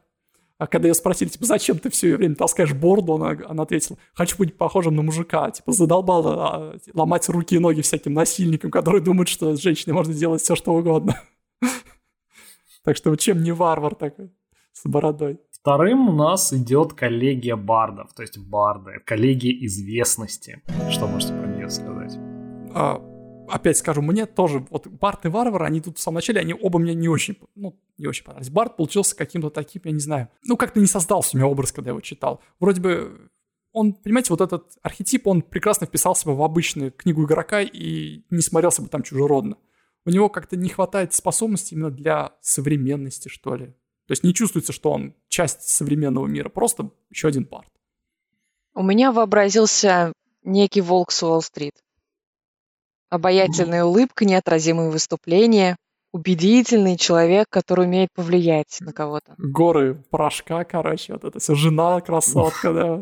А когда ее спросили, типа, зачем ты все время таскаешь бороду, она, она ответила, хочу быть похожим на мужика. Типа, задолбала а, ломать руки и ноги всяким насильникам, которые думают, что с женщиной можно сделать все, что угодно. Так что чем не варвар такой с бородой. Вторым у нас идет коллегия бардов, то есть барды, коллегия известности. Что можете про нее сказать? А, опять скажу, мне тоже, вот Барт и Варвар, они тут в самом начале, они оба мне не очень, ну, не очень понравились. Барт получился каким-то таким, я не знаю, ну, как-то не создался у меня образ, когда я его читал. Вроде бы он, понимаете, вот этот архетип, он прекрасно вписался бы в обычную книгу игрока и не смотрелся бы там чужеродно. У него как-то не хватает способностей именно для современности, что ли. То есть не чувствуется, что он часть современного мира, просто еще один парт. У меня вообразился некий волк с Уолл-стрит. Обаятельная улыбка, неотразимые выступления, убедительный человек, который умеет повлиять на кого-то. Горы порошка, короче, вот это все. Жена красотка, да,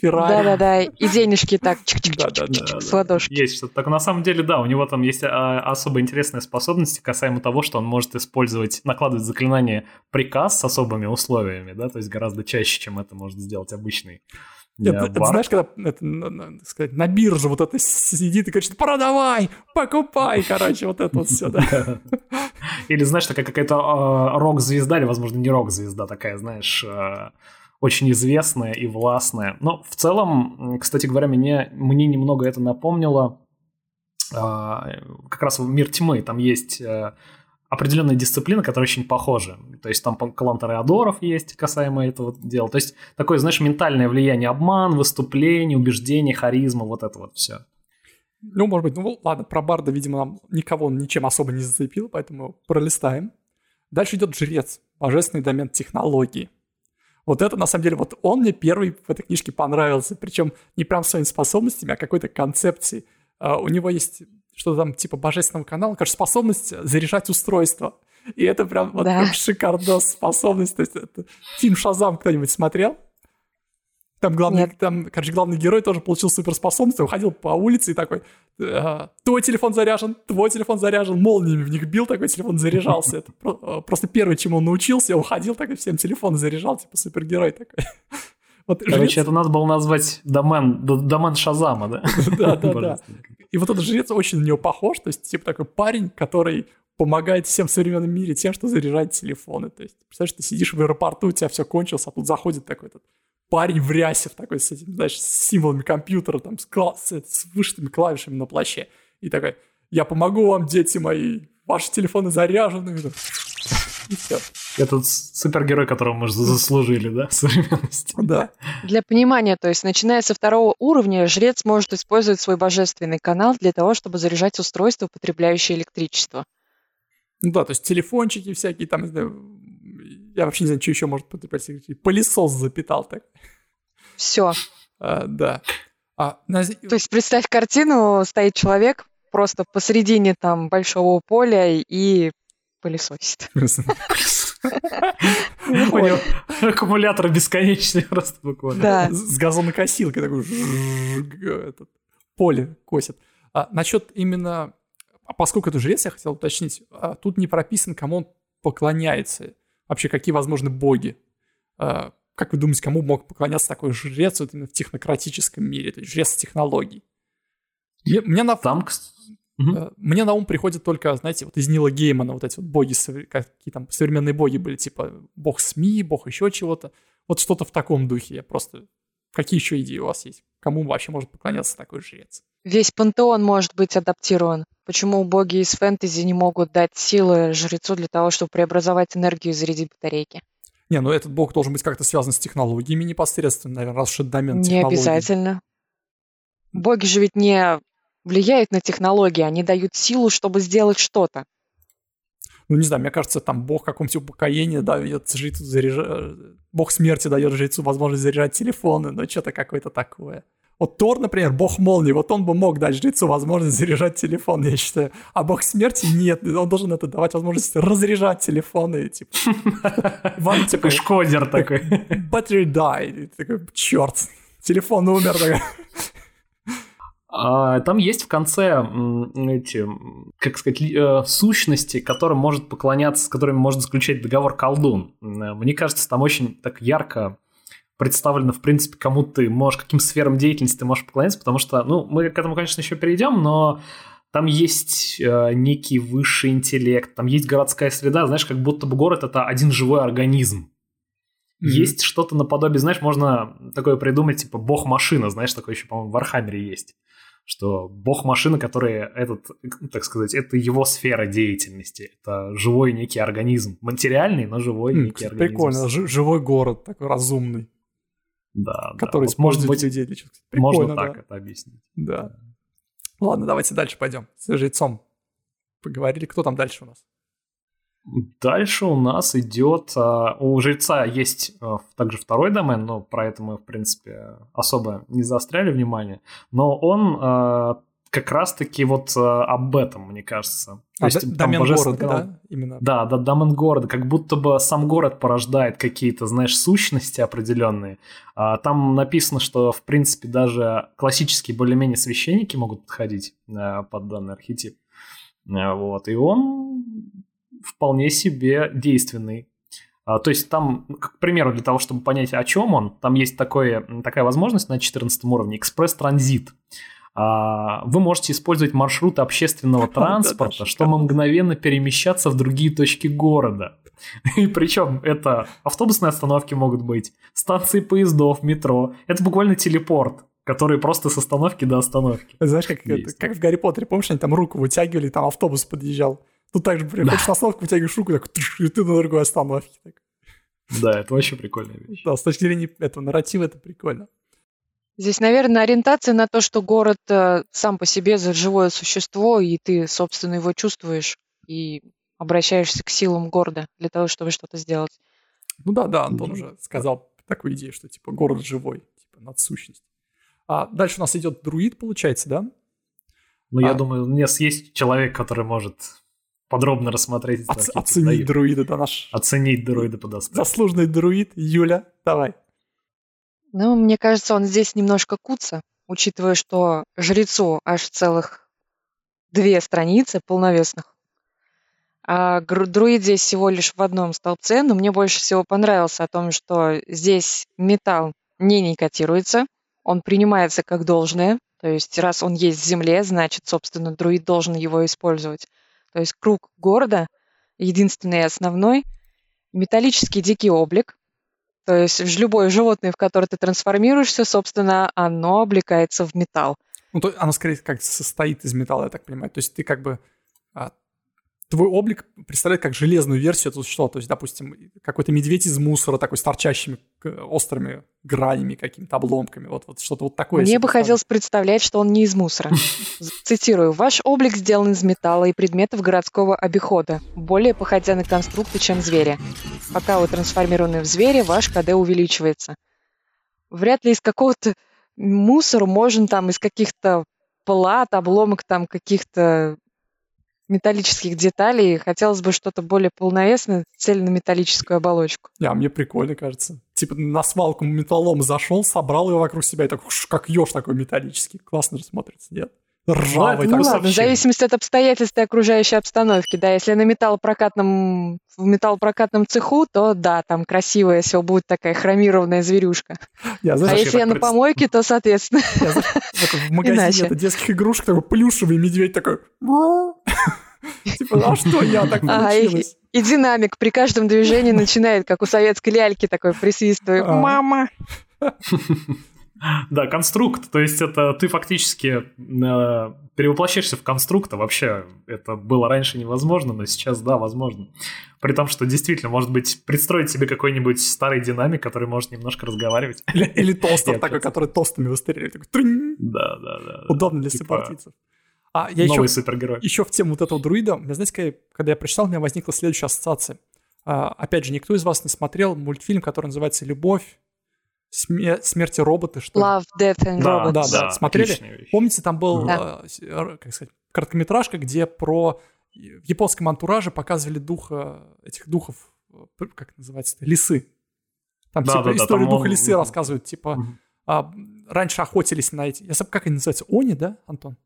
Феррари. Да-да-да, и денежки так с ладошки. Есть что-то. Так на самом деле, да, у него там есть а, особо интересные способности касаемо того, что он может использовать, накладывать заклинание приказ с особыми условиями, да, то есть гораздо чаще, чем это может сделать обычный это, это, знаешь, когда это, сказать, на бирже вот это сидит и говорит, продавай, покупай, короче, вот это вот все, да. Или, знаешь, такая какая-то э, рок-звезда, или, возможно, не рок-звезда, такая, знаешь, э, очень известная и властная. Но в целом, кстати говоря, мне, мне немного это напомнило э, как раз «Мир тьмы». Там есть... Определенная дисциплина, которая очень похожа. То есть там клан Тореадоров есть касаемо этого дела. То есть такое, знаешь, ментальное влияние, обман, выступление, убеждение, харизма, вот это вот все. Ну, может быть, ну ладно, про Барда, видимо, нам никого ничем особо не зацепил, поэтому пролистаем. Дальше идет жрец, божественный домен технологии. Вот это, на самом деле, вот он мне первый в этой книжке понравился, причем не прям своими способностями, а какой-то концепцией. Uh, у него есть что-то там типа божественного канала, короче, способность заряжать устройство. И это прям вот да. шикардос способность. То есть это фильм «Шазам» кто-нибудь смотрел? Там главный, Нет. там, короче, главный герой тоже получил суперспособность, уходил по улице и такой, э, твой телефон заряжен, твой телефон заряжен, молниями в них бил, такой телефон заряжался. Это э, просто первое, чему он научился, уходил, такой всем телефон заряжал, типа супергерой такой. Вот Короче, жрец... это надо было назвать домен, домен Шазама, да? Да, да, да. И вот этот жрец очень на него похож, то есть, типа, такой парень, который помогает всем в современном мире тем, что заряжает телефоны. То есть, представляешь, ты сидишь в аэропорту, у тебя все кончилось, а тут заходит такой этот парень в рясе, такой с этим, знаешь, с символами компьютера, там, с, кла- с, с вышитыми клавишами на плаще. И такой, я помогу вам, дети мои, ваши телефоны заряжены. И все. Этот супергерой, которого мы заслужили, да, современности. Да. Для понимания, то есть, начиная со второго уровня, жрец может использовать свой божественный канал для того, чтобы заряжать устройство, потребляющее электричество. Ну да, то есть телефончики всякие, там, не знаю, я вообще не знаю, что еще может потреблять электричество. Пылесос запитал так. Все. А, да. А, на... То есть представь картину, стоит человек просто посередине там большого поля и пылесосит. Аккумулятор бесконечный просто буквально. Да. С газонокосилкой такой поле косит. А насчет именно... А поскольку это жрец, я хотел уточнить, а тут не прописан, кому он поклоняется. Вообще, какие возможны боги. Как вы думаете, кому мог поклоняться такой жрец вот именно в технократическом мире, то есть жрец технологий? Мне, мне на... Там, Угу. Мне на ум приходит только, знаете, вот из Нила Геймана вот эти вот боги, какие там современные боги были, типа бог СМИ, бог еще чего-то. Вот что-то в таком духе. Я просто... Какие еще идеи у вас есть? Кому вообще может поклоняться такой жрец? Весь пантеон может быть адаптирован. Почему боги из фэнтези не могут дать силы жрецу для того, чтобы преобразовать энергию и зарядить батарейки? Не, ну этот бог должен быть как-то связан с технологиями непосредственно, наверное, раз уж это домен Не технологий. обязательно. Боги же ведь не влияют на технологии, они дают силу, чтобы сделать что-то. Ну, не знаю, мне кажется, там бог каком-нибудь упокоения дает жрецу заряжать... Бог смерти дает жрецу возможность заряжать телефоны, но что-то какое-то такое. Вот Тор, например, бог молнии, вот он бы мог дать жрецу возможность заряжать телефон, я считаю. А бог смерти нет, он должен это давать возможность разряжать телефоны, типа. Вам типа шкодер такой. Battery died. Такой, черт, телефон умер. А, там есть в конце эти, как сказать, э, сущности, которым может поклоняться, с которыми может заключать договор колдун. Мне кажется, там очень так ярко представлено, в принципе, кому ты можешь, каким сферам деятельности ты можешь поклоняться, потому что, ну, мы к этому, конечно, еще перейдем, но там есть э, некий высший интеллект, там есть городская среда, знаешь, как будто бы город это один живой организм. Mm-hmm. Есть что-то наподобие, знаешь, можно такое придумать, типа бог-машина, знаешь, такое еще, по-моему, в Вархаммере есть что бог машина, который этот, так сказать, это его сфера деятельности. Это живой некий организм. Материальный, но живой mm, некий организм. Прикольно, Ж- живой город такой разумный. Да, который да. использует быть, людей для чего-то. Можно да. так это объяснить. Да. Ладно, давайте дальше пойдем. С жрецом поговорили. Кто там дальше у нас? Дальше у нас идет... А, у жреца есть а, также второй домен, но про это мы, в принципе, особо не заостряли внимание. Но он а, как раз-таки вот об этом, мне кажется. То а, есть, домен города, да? Именно. Да, да, домен города. Как будто бы сам город порождает какие-то, знаешь, сущности определенные. Там написано, что, в принципе, даже классические более-менее священники могут подходить под данный архетип. Вот. И он вполне себе действенный. А, то есть там, к примеру, для того, чтобы понять, о чем он, там есть такое, такая возможность на 14 уровне, экспресс-транзит. А, вы можете использовать маршруты общественного транспорта, чтобы мгновенно перемещаться в другие точки города. И причем это автобусные остановки могут быть, станции поездов, метро. Это буквально телепорт который просто с остановки до остановки. Знаешь, как, как в Гарри Поттере, помнишь, они там руку вытягивали, там автобус подъезжал. Тут также приходишь да. на остановку, вытягиваешь руку, так, и ты на другой остановке. Так. Да, это вообще прикольная вещь. Да, с точки зрения этого нарратива это прикольно. Здесь, наверное, ориентация на то, что город э, сам по себе за живое существо, и ты, собственно, его чувствуешь и обращаешься к силам города для того, чтобы что-то сделать. Ну да, да, Антон уже сказал такую идею, что типа город живой, типа надсущность. А дальше у нас идет друид, получается, да? Ну, а... я думаю, у нас есть человек, который может подробно рассмотреть. Оц- оценить дают. друида, да, наш... Оценить друида по достоинству. Заслуженный друид, Юля, давай. Ну, мне кажется, он здесь немножко куца, учитывая, что жрецу аж целых две страницы полновесных. А друид здесь всего лишь в одном столбце, но мне больше всего понравился о том, что здесь металл не никотируется, он принимается как должное, то есть раз он есть в земле, значит, собственно, друид должен его использовать. То есть круг города, единственный и основной, металлический дикий облик, то есть любое животное, в которое ты трансформируешься, собственно, оно облекается в металл. Ну, то оно скорее как состоит из металла, я так понимаю. То есть ты как бы твой облик представляет как железную версию этого существа. То есть, допустим, какой-то медведь из мусора такой с торчащими острыми гранями, какими-то обломками. Вот, вот что-то вот такое. Мне бы хотелось представлять, что он не из мусора. Цитирую. «Ваш облик сделан из металла и предметов городского обихода, более походя на конструкты, чем звери. Пока вы трансформированы в зверя, ваш КД увеличивается. Вряд ли из какого-то мусора можно там из каких-то плат, обломок там каких-то металлических деталей. Хотелось бы что-то более полновесное, цельнометаллическую оболочку. Да, мне прикольно кажется. Типа на свалку металлом зашел, собрал его вокруг себя и так, как еж такой металлический. Классно же смотрится, нет? Ржавый. Ну, ладно, в зависимости от обстоятельств и окружающей обстановки, да. Если на металлопрокатном, в металлопрокатном цеху, то да, там красивая, все будет такая хромированная зверюшка. Я, знаешь, а если я на помойке, то, соответственно, я, знаешь, в магазине это детских игрушек такой плюшевый медведь такой... Типа, а что я так получилось? И динамик при каждом движении начинает, как у советской ляльки такой присвистывает. А. Мама! Да, конструкт. То есть это ты фактически э, перевоплощаешься в конструкта. Вообще это было раньше невозможно, но сейчас, да, возможно. При том, что действительно, может быть, представить себе какой-нибудь старый динамик, который может немножко разговаривать. Или, или тостер такой, который тостами выстреливает. Да, да, да. Удобно для типа сепаратистов. А я Новый еще, супергерой. Еще в тему вот этого друида, меня, знаете, когда я прочитал, у меня возникла следующая ассоциация. А, опять же, никто из вас не смотрел мультфильм, который называется «Любовь, Смер- смерти роботы, что Love, Death and да, Robots. Да, да, да. Смотрели? Помните, там был, да. э, как сказать, короткометражка, где про в японском антураже показывали духа, этих духов, э, как называется, лисы. Там да, типа да, историю да, духа он... лисы рассказывают, типа угу. а, раньше охотились на эти, я забыл, как они называются, они, да, Антон?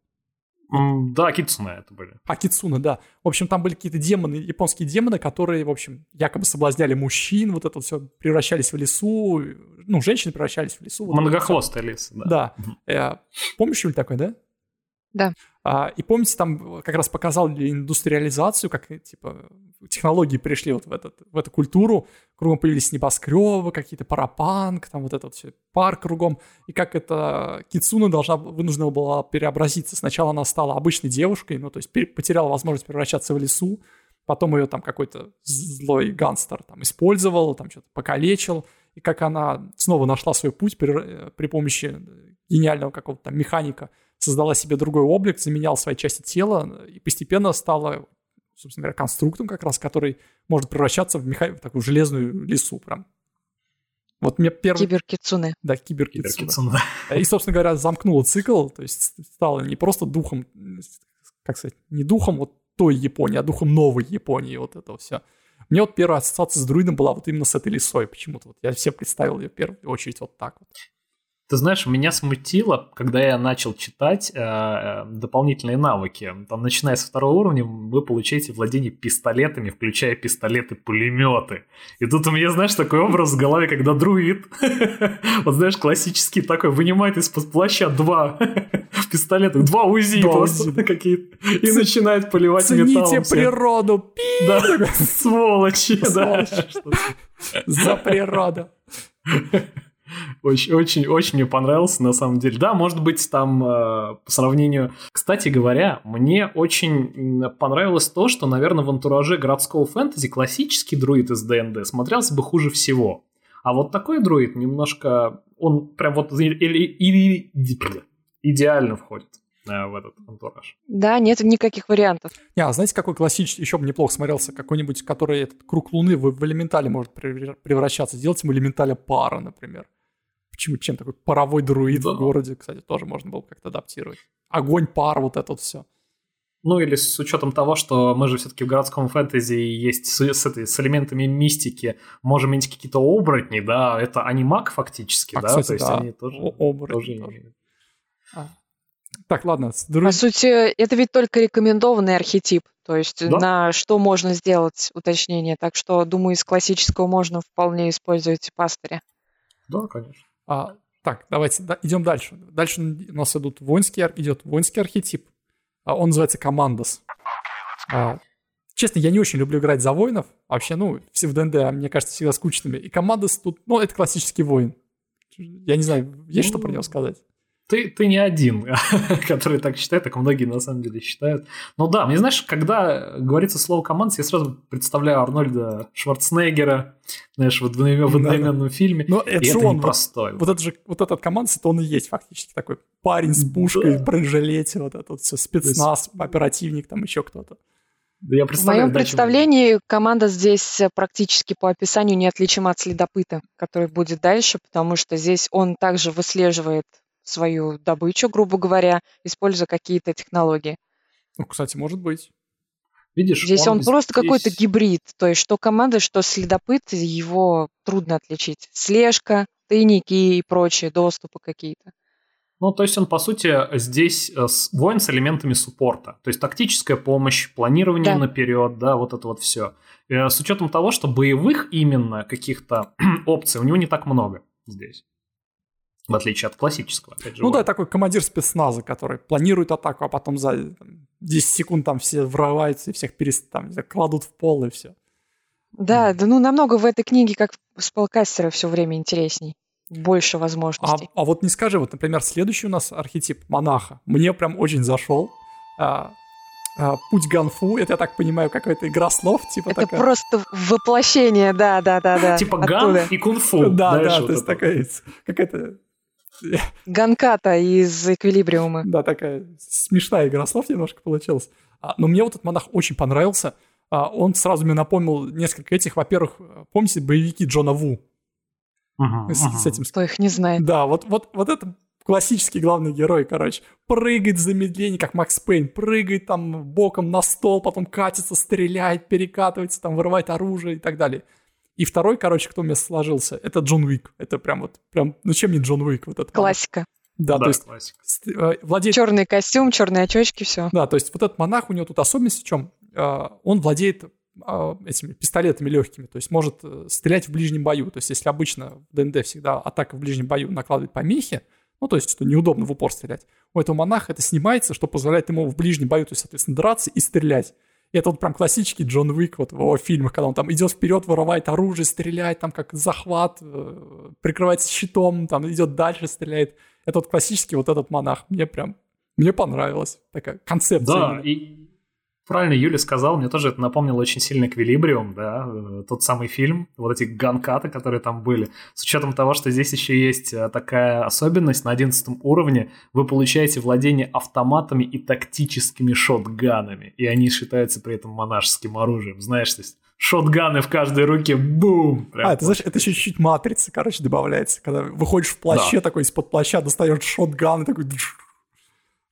Да, Кицуна это были. А, Кицуна, да. В общем, там были какие-то демоны, японские демоны, которые, в общем, якобы соблазняли мужчин, вот это все, превращались в лесу, ну, женщины превращались в лесу. Вот Многохвостый лес, да. Да. Угу. Помнишь, Юль, такой, да? Да. А, и помните, там как раз показали индустриализацию, как типа технологии пришли вот в, этот, в эту культуру, кругом появились небоскребы, какие-то парапанк, там вот этот все парк кругом, и как это Кицуна должна, вынуждена была преобразиться. Сначала она стала обычной девушкой, ну, то есть потеряла возможность превращаться в лесу, потом ее там какой-то злой гангстер там использовал, там что-то покалечил, и как она снова нашла свой путь при, при помощи гениального какого-то там механика, создала себе другой облик, заменял свои части тела и постепенно стала, собственно говоря, конструктом как раз, который может превращаться в, меха... в такую железную лесу прям. Вот мне первый... Киберкицуне. Да, киберкицуне. И, собственно говоря, замкнула цикл, то есть стала не просто духом, как сказать, не духом вот той Японии, а духом новой Японии, вот это все. Мне вот первая ассоциация с друидом была вот именно с этой лисой почему-то. Вот я все представил ее в первую очередь вот так вот. Ты знаешь, меня смутило, когда я начал читать э, э, дополнительные навыки. Там, начиная со второго уровня, вы получаете владение пистолетами, включая пистолеты-пулеметы. И тут у меня, знаешь, такой образ в голове, когда друид, вот знаешь, классический такой, вынимает из-под плаща два пистолета, два УЗИ просто какие-то, и начинает поливать металлом. Цените природу, Да, сволочи, да. За природу. Очень, очень, очень мне понравился, на самом деле. Да, может быть, там э, по сравнению... Кстати говоря, мне очень понравилось то, что, наверное, в антураже городского фэнтези классический друид из ДНД смотрелся бы хуже всего. А вот такой друид немножко... Он прям вот идеально входит э, в этот антураж. Да, нет никаких вариантов. Не, а знаете, какой классический, еще бы неплохо смотрелся, какой-нибудь, который этот круг Луны в, в элементале может превращаться. Сделать ему элементаля пара, например. Почему чем такой паровой друид да. в городе, кстати, тоже можно было как-то адаптировать. Огонь, пар, вот это вот все. Ну или с учетом того, что мы же все-таки в городском фэнтези есть с, с, этой, с элементами мистики, можем иметь какие-то оборотни, да, это анимак фактически, а, да, кстати, то есть да. они тоже, оборотни тоже, тоже. А. Так, ладно. Друг... По сути, это ведь только рекомендованный архетип, то есть да? на что можно сделать уточнение, так что, думаю, из классического можно вполне использовать пастыря. Да, конечно. А, так, давайте да, идем дальше. Дальше у нас идут воинский, идет воинский архетип. А, он называется командос. А, честно, я не очень люблю играть за воинов. Вообще, ну, все в ДНД, мне кажется, всегда скучными. И командос тут, ну, это классический воин. Я не знаю, есть что про него сказать? Ты, ты не один, который так считает, так многие на самом деле считают. Но да, мне знаешь, когда говорится слово команд, я сразу представляю Арнольда Шварценеггера, знаешь, в одноименном да, фильме. Но это, это он, простой. Вот, вот, это же, вот этот команд, это он и есть фактически такой парень с пушкой, да. бронежилете, вот это вот все, спецназ, есть... оперативник, там еще кто-то. Да я в моем представлении чем... команда здесь практически по описанию неотличима от следопыта, который будет дальше, потому что здесь он также выслеживает свою добычу, грубо говоря, используя какие-то технологии. Ну, кстати, может быть. Видишь, Здесь он, он просто здесь... какой-то гибрид. То есть что команда, что следопыт, его трудно отличить. Слежка, тайники и прочие доступы какие-то. Ну, то есть он, по сути, здесь э, воин с элементами суппорта. То есть тактическая помощь, планирование да. наперед, да, вот это вот все. Э, с учетом того, что боевых именно каких-то опций у него не так много здесь. В отличие от классического. Опять же, ну да, такой командир спецназа, который планирует атаку, а потом за 10 секунд там все врываются и всех перест... там, кладут в пол и все. Да, да ну намного в этой книге, как спелкастера, все время интересней. Больше возможностей. А, а вот не скажи, вот, например, следующий у нас архетип монаха. Мне прям очень зашел. А, а, Путь Ганфу, это, я так понимаю, какая-то игра слов, типа Это такая... просто воплощение, да, да, да, да. Типа ган и кунфу. Да, да, то есть такая какая-то Ганката из Эквилибриума. Да, такая смешная игра слов немножко получилась. А, но мне вот этот монах очень понравился. А, он сразу мне напомнил несколько этих. Во-первых, помните боевики Джона Ву? Ага, с, ага. с этим... Кто их не знает. Да, вот, вот, вот это классический главный герой, короче. Прыгает в замедлении, как Макс Пейн. Прыгает там боком на стол, потом катится, стреляет, перекатывается, там вырывает оружие и так далее. И второй, короче, кто у меня сложился, это Джон Уик. Это прям вот, прям, ну чем не Джон Уик? Вот этот Классика. Да, да, то есть классика. Э, владеет... Черный костюм, черные очечки, все. Да, то есть вот этот монах, у него тут особенность в чем? Э, он владеет э, этими пистолетами легкими, то есть может стрелять в ближнем бою. То есть если обычно в ДНД всегда атака в ближнем бою накладывает помехи, ну, то есть, что неудобно в упор стрелять. У этого монаха это снимается, что позволяет ему в ближнем бою, то есть, соответственно, драться и стрелять. И это вот прям классический Джон Уик вот в фильмах, когда он там идет вперед, вырывает оружие, стреляет, там как захват, э, прикрывается щитом, там идет дальше, стреляет. Это вот классический вот этот монах. Мне прям, мне понравилось такая концепция. Да, именно. и правильно Юля сказал, мне тоже это напомнило очень сильно Эквилибриум, да, э, тот самый фильм, вот эти ганкаты, которые там были. С учетом того, что здесь еще есть э, такая особенность, на 11 уровне вы получаете владение автоматами и тактическими шотганами, и они считаются при этом монашеским оружием, знаешь, то есть шотганы в каждой руке, бум! Прям а, это, знаешь, это чуть-чуть матрица, короче, добавляется, когда выходишь в плаще, да. такой из-под плаща достаешь шотган и такой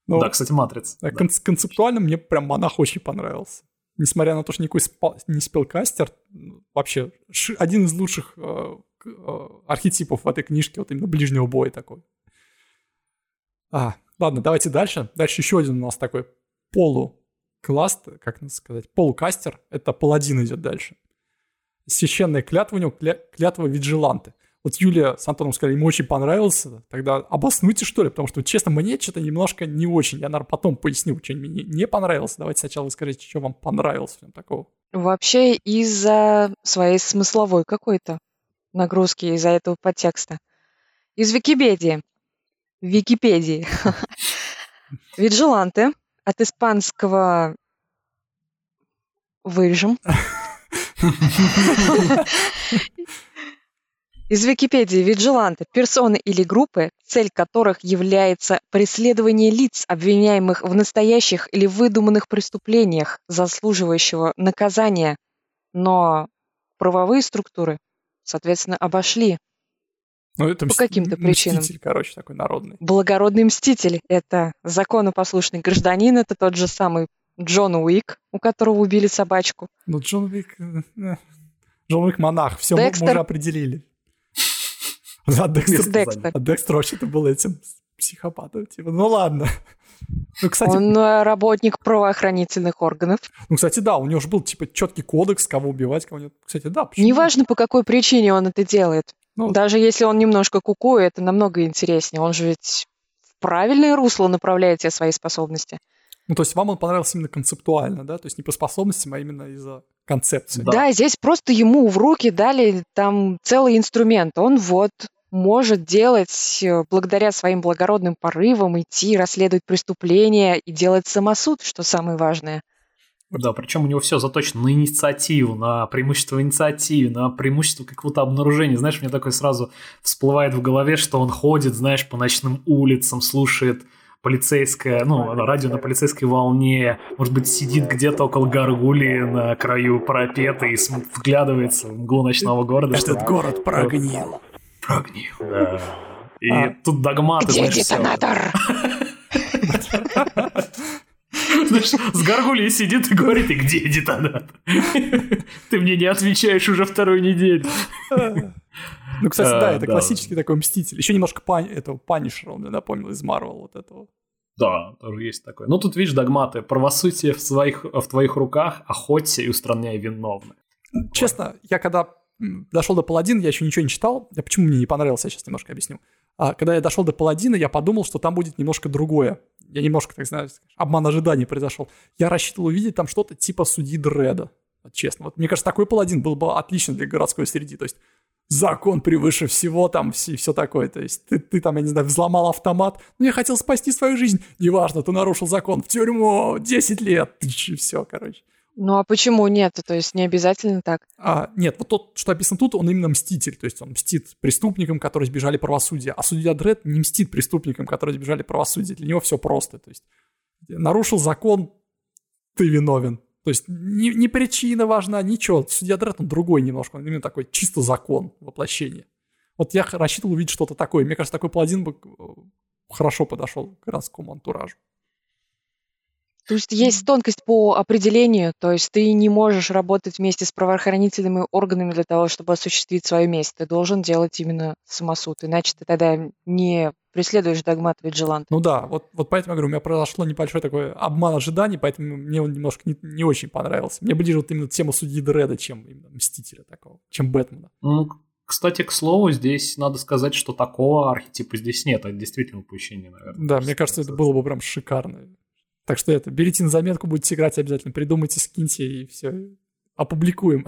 но, да, кстати, Матриц. Да, да. Концептуально мне прям монах очень понравился. Несмотря на то, что никакой спал, не спелкастер, вообще один из лучших э, э, архетипов в этой книжке, вот именно ближнего боя такой. А, ладно, давайте дальше. Дальше еще один у нас такой полукласс, как сказать, полукастер. Это паладин идет дальше. Священная клятва у него, клятва виджиланты вот Юлия с Антоном сказали, ему очень понравился, тогда обоснуйте, что ли, потому что, честно, мне что-то немножко не очень. Я, наверное, потом поясню, что мне не понравилось. Давайте сначала вы скажите, что вам понравилось в нем такого. Вообще из-за своей смысловой какой-то нагрузки, из-за этого подтекста. Из Википедии. Википедии. Виджиланты от испанского вырежем. Из Википедии виджиланты – персоны или группы, цель которых является преследование лиц, обвиняемых в настоящих или выдуманных преступлениях, заслуживающего наказания. Но правовые структуры, соответственно, обошли ну, это по каким-то причинам. Мститель, короче, такой народный. Благородный мститель – это законопослушный гражданин, это тот же самый Джон Уик, у которого убили собачку. Ну, Джон Уик... Э, э, Джон Уик монах, все Декстер... мы уже определили. А Декстер, Декстер. А Декстер вообще-то был этим психопатом. Типа, ну ладно. Ну, кстати, он э, работник правоохранительных органов. Ну, кстати, да, у него же был типа четкий кодекс, кого убивать, кого нет. Кстати, да. Почему? Неважно, по какой причине он это делает. Ну, Даже если он немножко куку, это намного интереснее. Он же ведь в правильное русло направляет все свои способности. Ну, то есть вам он понравился именно концептуально, да? То есть не по способностям, а именно из-за концепции. Да. да, здесь просто ему в руки дали там целый инструмент. Он вот может делать э, благодаря своим благородным порывам, идти, расследовать преступления и делать самосуд, что самое важное. Да, причем у него все заточено на инициативу, на преимущество инициативы, на преимущество какого-то обнаружения. Знаешь, мне такое сразу всплывает в голове, что он ходит, знаешь, по ночным улицам, слушает полицейское, ну, радио на полицейской волне, может быть, сидит где-то около горгули на краю парапета и вглядывается в мглу ночного города. Этот город прогнил. Прогнил, да. И а, тут догматы, Где знаешь, детонатор? Знаешь, с горгулей сидит и говорит, и где детонатор? Ты мне не отвечаешь уже вторую неделю. Ну, кстати, да, это классический такой мститель. Еще немножко этого Панишера он мне напомнил из Марвел вот этого. Да, тоже есть такое. Ну, тут, видишь, догматы. Правосудие в, своих, в твоих руках, охоться и устраняй виновных. Честно, я когда дошел до Паладина, я еще ничего не читал. Я почему мне не понравился, я сейчас немножко объясню. А когда я дошел до Паладина, я подумал, что там будет немножко другое. Я немножко, так знаю, обман ожиданий произошел. Я рассчитывал увидеть там что-то типа судьи Дреда. Честно. Вот мне кажется, такой паладин был бы отлично для городской среды. То есть закон превыше всего, там все, все такое. То есть ты, ты там, я не знаю, взломал автомат, ну я хотел спасти свою жизнь. Неважно, ты нарушил закон, в тюрьму 10 лет, и все, короче. Ну а почему нет? То есть не обязательно так? А, нет, вот тот, что описан тут, он именно мститель. То есть он мстит преступникам, которые сбежали правосудия. А судья Дред не мстит преступникам, которые сбежали правосудия. Для него все просто. То есть нарушил закон, ты виновен. То есть не, не причина важна, ничего. Судья Дред, он другой немножко, он именно такой чисто закон воплощение. Вот я рассчитывал увидеть что-то такое. Мне кажется, такой паладин бы э, хорошо подошел к городскому антуражу. То есть есть тонкость по определению, то есть ты не можешь работать вместе с правоохранительными органами для того, чтобы осуществить свою месть. Ты должен делать именно самосуд, иначе ты тогда не преследуешь догмат Виджиланта. Ну да, вот, вот поэтому я говорю, у меня произошло небольшой такой обман ожиданий, поэтому мне он немножко не, не очень понравился. Мне ближе вот именно тема судьи Дреда, чем именно Мстителя такого, чем Бэтмена. Ну, кстати, к слову, здесь надо сказать, что такого архетипа здесь нет, это действительно упущение, наверное. Да, мне кажется, это было бы прям шикарно. Так что это, берите на заметку, будете играть обязательно, придумайте, скиньте и все, опубликуем.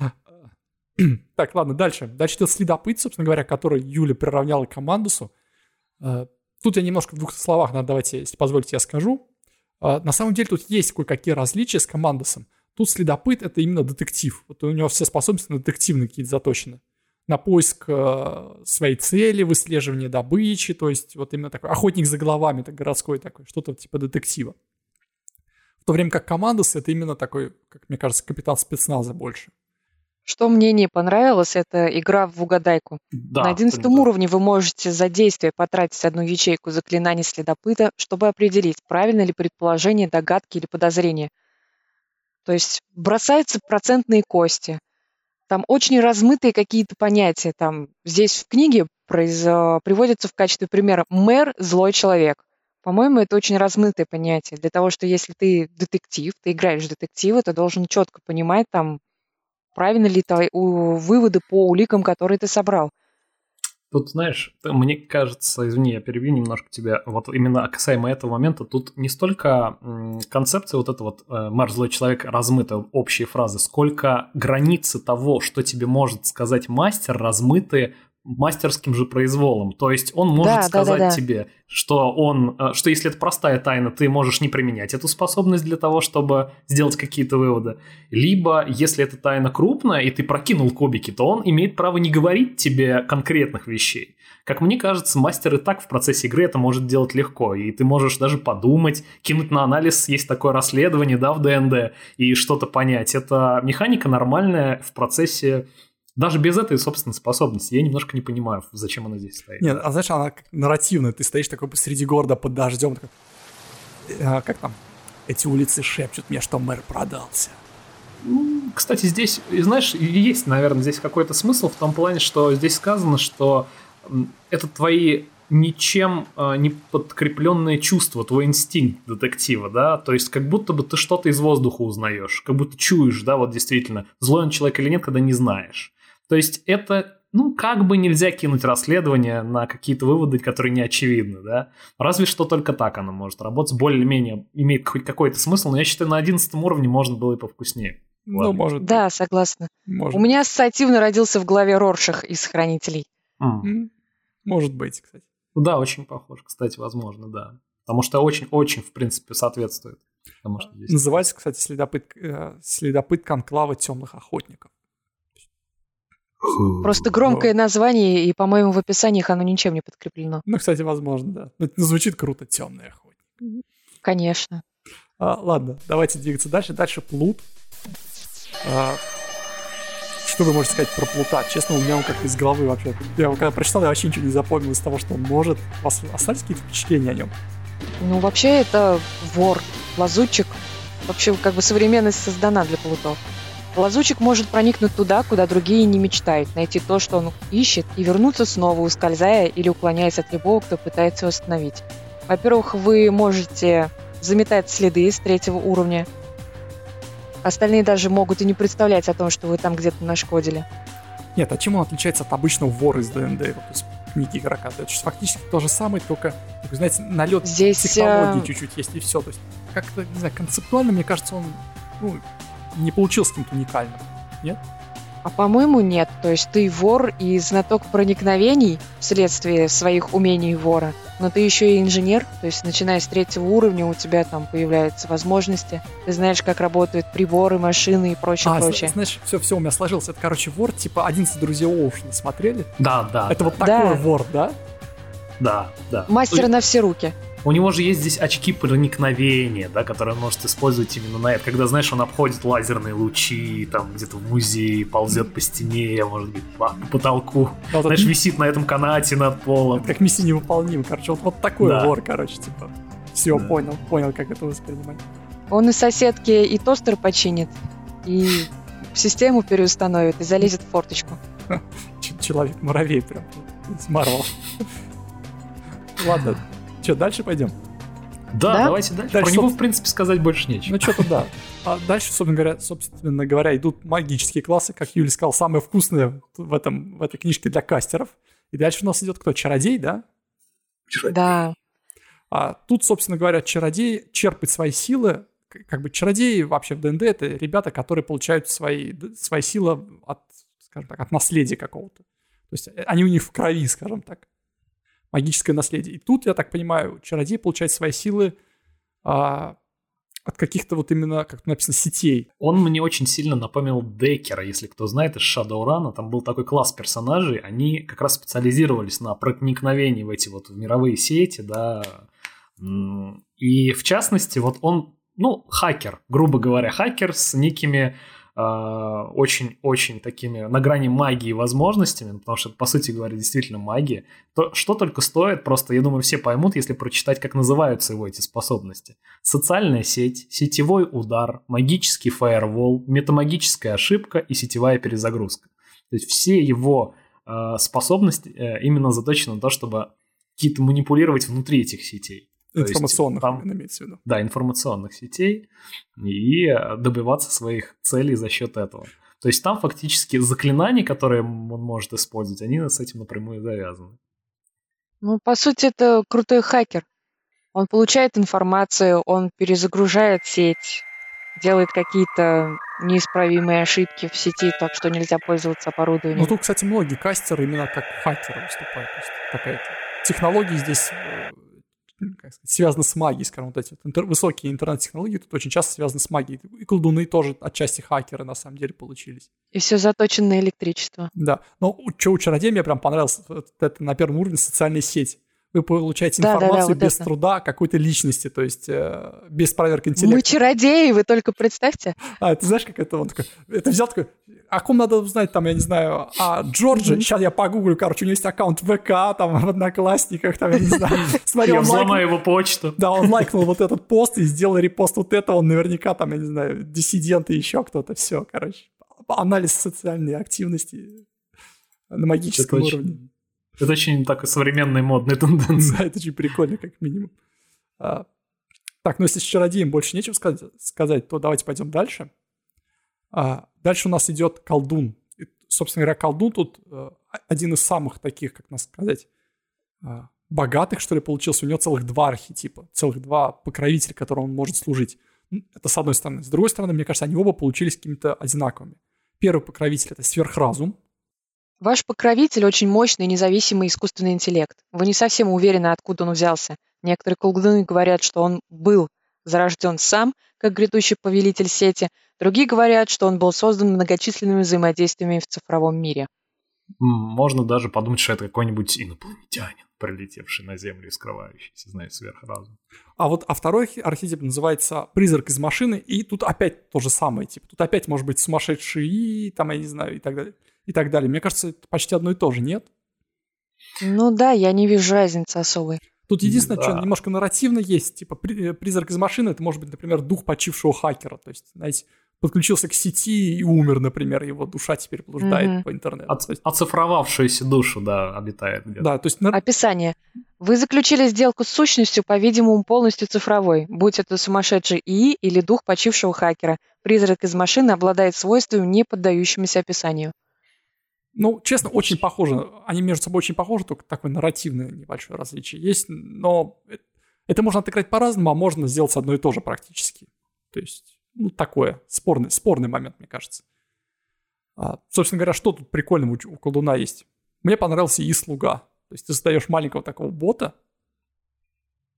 Так, ладно, дальше. Дальше идет следопыт, собственно говоря, который Юля приравняла к командусу. Э, тут я немножко в двух словах, надо, давайте, если позволите, я скажу. Э, на самом деле тут есть кое-какие различия с командусом. Тут следопыт — это именно детектив. Вот у него все способности на детективные какие-то заточены на поиск э, своей цели, выслеживание добычи, то есть вот именно такой охотник за головами, так городской такой, что-то типа детектива. В то время как Командос это именно такой, как мне кажется, капитан спецназа больше. Что мне не понравилось, это игра в угадайку. Да, На одиннадцатом да. уровне вы можете за действие потратить одну ячейку заклинаний следопыта, чтобы определить, правильно ли предположение, догадки или подозрения. То есть бросаются процентные кости. Там очень размытые какие-то понятия. Там здесь в книге произ... приводится в качестве примера «мэр – злой человек». По-моему, это очень размытое понятие. Для того, что если ты детектив, ты играешь в детектива, ты должен четко понимать, там, правильно ли твои выводы по уликам, которые ты собрал. Тут, знаешь, мне кажется, извини, я перебью немножко тебя, вот именно касаемо этого момента, тут не столько концепция вот эта вот э, «мэр злой человек» размыта, общие фразы, сколько границы того, что тебе может сказать мастер, размыты мастерским же произволом. То есть он может да, сказать да, да, да. тебе, что он, э, что если это простая тайна, ты можешь не применять эту способность для того, чтобы сделать какие-то выводы. Либо, если эта тайна крупная, и ты прокинул кубики, то он имеет право не говорить тебе конкретных вещей. Как мне кажется, мастер и так в процессе игры это может делать легко, и ты можешь даже подумать, кинуть на анализ, есть такое расследование, да, в ДНД, и что-то понять. Это механика нормальная в процессе даже без этой, собственно, способности я немножко не понимаю, зачем она здесь стоит. Нет, а знаешь, она нарративная. Ты стоишь такой посреди города под дождем, такой, а, как там? Эти улицы шепчут мне, что мэр продался. Кстати, здесь, знаешь, есть, наверное, здесь какой-то смысл в том плане, что здесь сказано, что это твои ничем э, не подкрепленное чувство, твой инстинкт детектива, да, то есть как будто бы ты что-то из воздуха узнаешь, как будто чуешь, да, вот действительно, злой он человек или нет, когда не знаешь. То есть это, ну, как бы нельзя кинуть расследование на какие-то выводы, которые не очевидны, да. Разве что только так оно может работать, более-менее имеет хоть какой-то смысл, но я считаю, на одиннадцатом уровне можно было и повкуснее. Ну, может. Да, согласна. Может. У меня ассоциативно родился в голове Роршах из «Хранителей». Mm. Может быть, кстати. Да, очень похож, кстати, возможно, да. Потому что очень-очень, в принципе, соответствует. Потому что здесь... Называется, кстати, следопыт, э, следопыт конклава темных охотников. Просто громкое название, и, по-моему, в описаниях оно ничем не подкреплено. Ну, кстати, возможно, да. Но это звучит круто, темный охотник. Конечно. А, ладно, давайте двигаться дальше. Дальше плут. А, что вы можете сказать про плута? Честно, у меня он как-то из головы вообще. Я его когда прочитал, я вообще ничего не запомнил из того, что он может. У вас остались какие-то впечатления о нем? Ну, вообще, это вор, лазутчик. Вообще, как бы современность создана для плутов. Лазучик может проникнуть туда, куда другие не мечтают, найти то, что он ищет, и вернуться снова, ускользая или уклоняясь от любого, кто пытается его остановить. Во-первых, вы можете заметать следы с третьего уровня. Остальные даже могут и не представлять о том, что вы там где-то нашкодили. Нет, а чем он отличается от обычного вора из ДНД, вот из книги игрока? Это же фактически то же самое, только, знаете, налет Здесь, технологий э... чуть-чуть есть, и все. То есть, как-то, не знаю, концептуально, мне кажется, он ну, не получился каким-то уникальным. Нет? А по-моему, нет. То есть ты вор и знаток проникновений вследствие своих умений вора, но ты еще и инженер, то есть начиная с третьего уровня у тебя там появляются возможности. Ты знаешь, как работают приборы, машины и прочее, а, прочее. знаешь, все, все у меня сложилось. Это, короче, вор типа 11 друзей Оушена смотрели? Да, да. Это да. вот такой да. вор, да? Да, да. Мастер на все руки. У него же есть здесь очки проникновения, да, которые он может использовать именно на это. Когда, знаешь, он обходит лазерные лучи, там где-то в музее, ползет по стене, может быть, по, потолку. Вот знаешь, это... висит на этом канате над полом. Это как миссия невыполнима, короче. Вот, вот такой да. вор, короче, типа. Все, да. понял, понял, как это воспринимать. Он и соседке и тостер починит, и систему переустановит, и залезет в форточку. Человек-муравей прям из Марвел. Ладно, что, дальше пойдем? Да, да? давайте дальше. дальше. Про него, в принципе, сказать больше нечего. Ну, что-то да. А дальше, собственно говоря, собственно говоря, идут магические классы, как Юля сказал, самые вкусные в, этом, в этой книжке для кастеров. И дальше у нас идет кто? Чародей, да? Чародей. Да. А тут, собственно говоря, чародей черпает свои силы. Как бы чародеи вообще в ДНД это ребята, которые получают свои, свои силы от, скажем так, от наследия какого-то. То есть э, они у них в крови, скажем так магическое наследие. И тут, я так понимаю, чародей получает свои силы а, от каких-то вот именно, как написано, сетей. Он мне очень сильно напомнил Декера, если кто знает, из Shadowrun. Там был такой класс персонажей, они как раз специализировались на проникновении в эти вот мировые сети, да. И в частности, вот он, ну, хакер, грубо говоря, хакер с некими очень-очень а, такими на грани магии возможностями, потому что, по сути говоря, действительно магия, то что только стоит, просто, я думаю, все поймут, если прочитать, как называются его эти способности. Социальная сеть, сетевой удар, магический фаервол, метамагическая ошибка и сетевая перезагрузка. То есть все его э, способности э, именно заточены на то, чтобы какие-то манипулировать внутри этих сетей. Информационных, там, имеется в виду. Да, информационных сетей и добиваться своих целей за счет этого. То есть там фактически заклинания, которые он может использовать, они с этим напрямую завязаны. Ну, по сути, это крутой хакер. Он получает информацию, он перезагружает сеть, делает какие-то неисправимые ошибки в сети, так что нельзя пользоваться оборудованием. Ну, тут, кстати, многие кастеры именно как хакеры выступают. То есть такая технология здесь э, как сказать, связано с магией, скажем, вот эти вот интер- высокие интернет-технологии тут очень часто связаны с магией. И колдуны тоже отчасти хакеры на самом деле получились. И все заточено на электричество. Да. Но что у чародея мне прям понравилось, вот это на первом уровне социальные сети вы получаете да, информацию да, да, вот без это. труда какой-то личности, то есть э, без проверки интеллекта. Мы чародеи, вы только представьте. А, ты знаешь, как это он такой, это взял такой, о ком надо узнать, там, я не знаю, а Джорджи, mm-hmm. сейчас я погуглю, короче, у него есть аккаунт ВК, там, в Одноклассниках, там, я не знаю. Смотри, я взломаю его почту. Да, он лайкнул вот этот пост и сделал репост вот этого, он наверняка там, я не знаю, диссиденты еще кто-то, все, короче. Анализ социальной активности на магическом уровне. Это очень так современная модная тенденция. Это очень прикольно, как минимум. А, так, ну если с чародеем больше нечем сказать, то давайте пойдем дальше. А, дальше у нас идет колдун. И, собственно говоря, колдун тут а, один из самых таких, как нас сказать, а, богатых, что ли, получился. У него целых два архетипа, целых два покровителя, которым он может служить. Это с одной стороны. С другой стороны, мне кажется, они оба получились какими-то одинаковыми. Первый покровитель — это сверхразум, Ваш покровитель очень мощный независимый искусственный интеллект. Вы не совсем уверены, откуда он взялся. Некоторые колдуны говорят, что он был зарожден сам, как грядущий повелитель сети. Другие говорят, что он был создан многочисленными взаимодействиями в цифровом мире. Можно даже подумать, что это какой-нибудь инопланетянин, прилетевший на Землю и скрывающийся, знаете, сверхразум. А вот а второй архетип называется «Призрак из машины», и тут опять то же самое, типа, тут опять может быть сумасшедший и, там, я не знаю, и так далее, и так далее. Мне кажется, это почти одно и то же, нет? Ну да, я не вижу разницы особой. Тут единственное, да. что немножко нарративно есть, типа э, призрак из машины, это может быть, например, дух почившего хакера, то есть, знаете, подключился к сети и умер, например, его душа теперь блуждает mm-hmm. по интернету. От, есть... Оцифровавшуюся душу, да, обитает где-то. Да, то есть... Описание. Вы заключили сделку с сущностью, по-видимому, полностью цифровой, будь это сумасшедший ИИ или дух почившего хакера. Призрак из машины обладает свойствами, не поддающимися описанию. Ну, честно, очень похоже. Они между собой очень похожи, только такое нарративное небольшое различие есть. Но это можно отыграть по-разному, а можно сделать одно и то же практически. То есть ну, такое, спорный, спорный момент, мне кажется. А, собственно говоря, что тут прикольного у, у колдуна есть? Мне понравился и слуга. То есть ты создаешь маленького такого бота,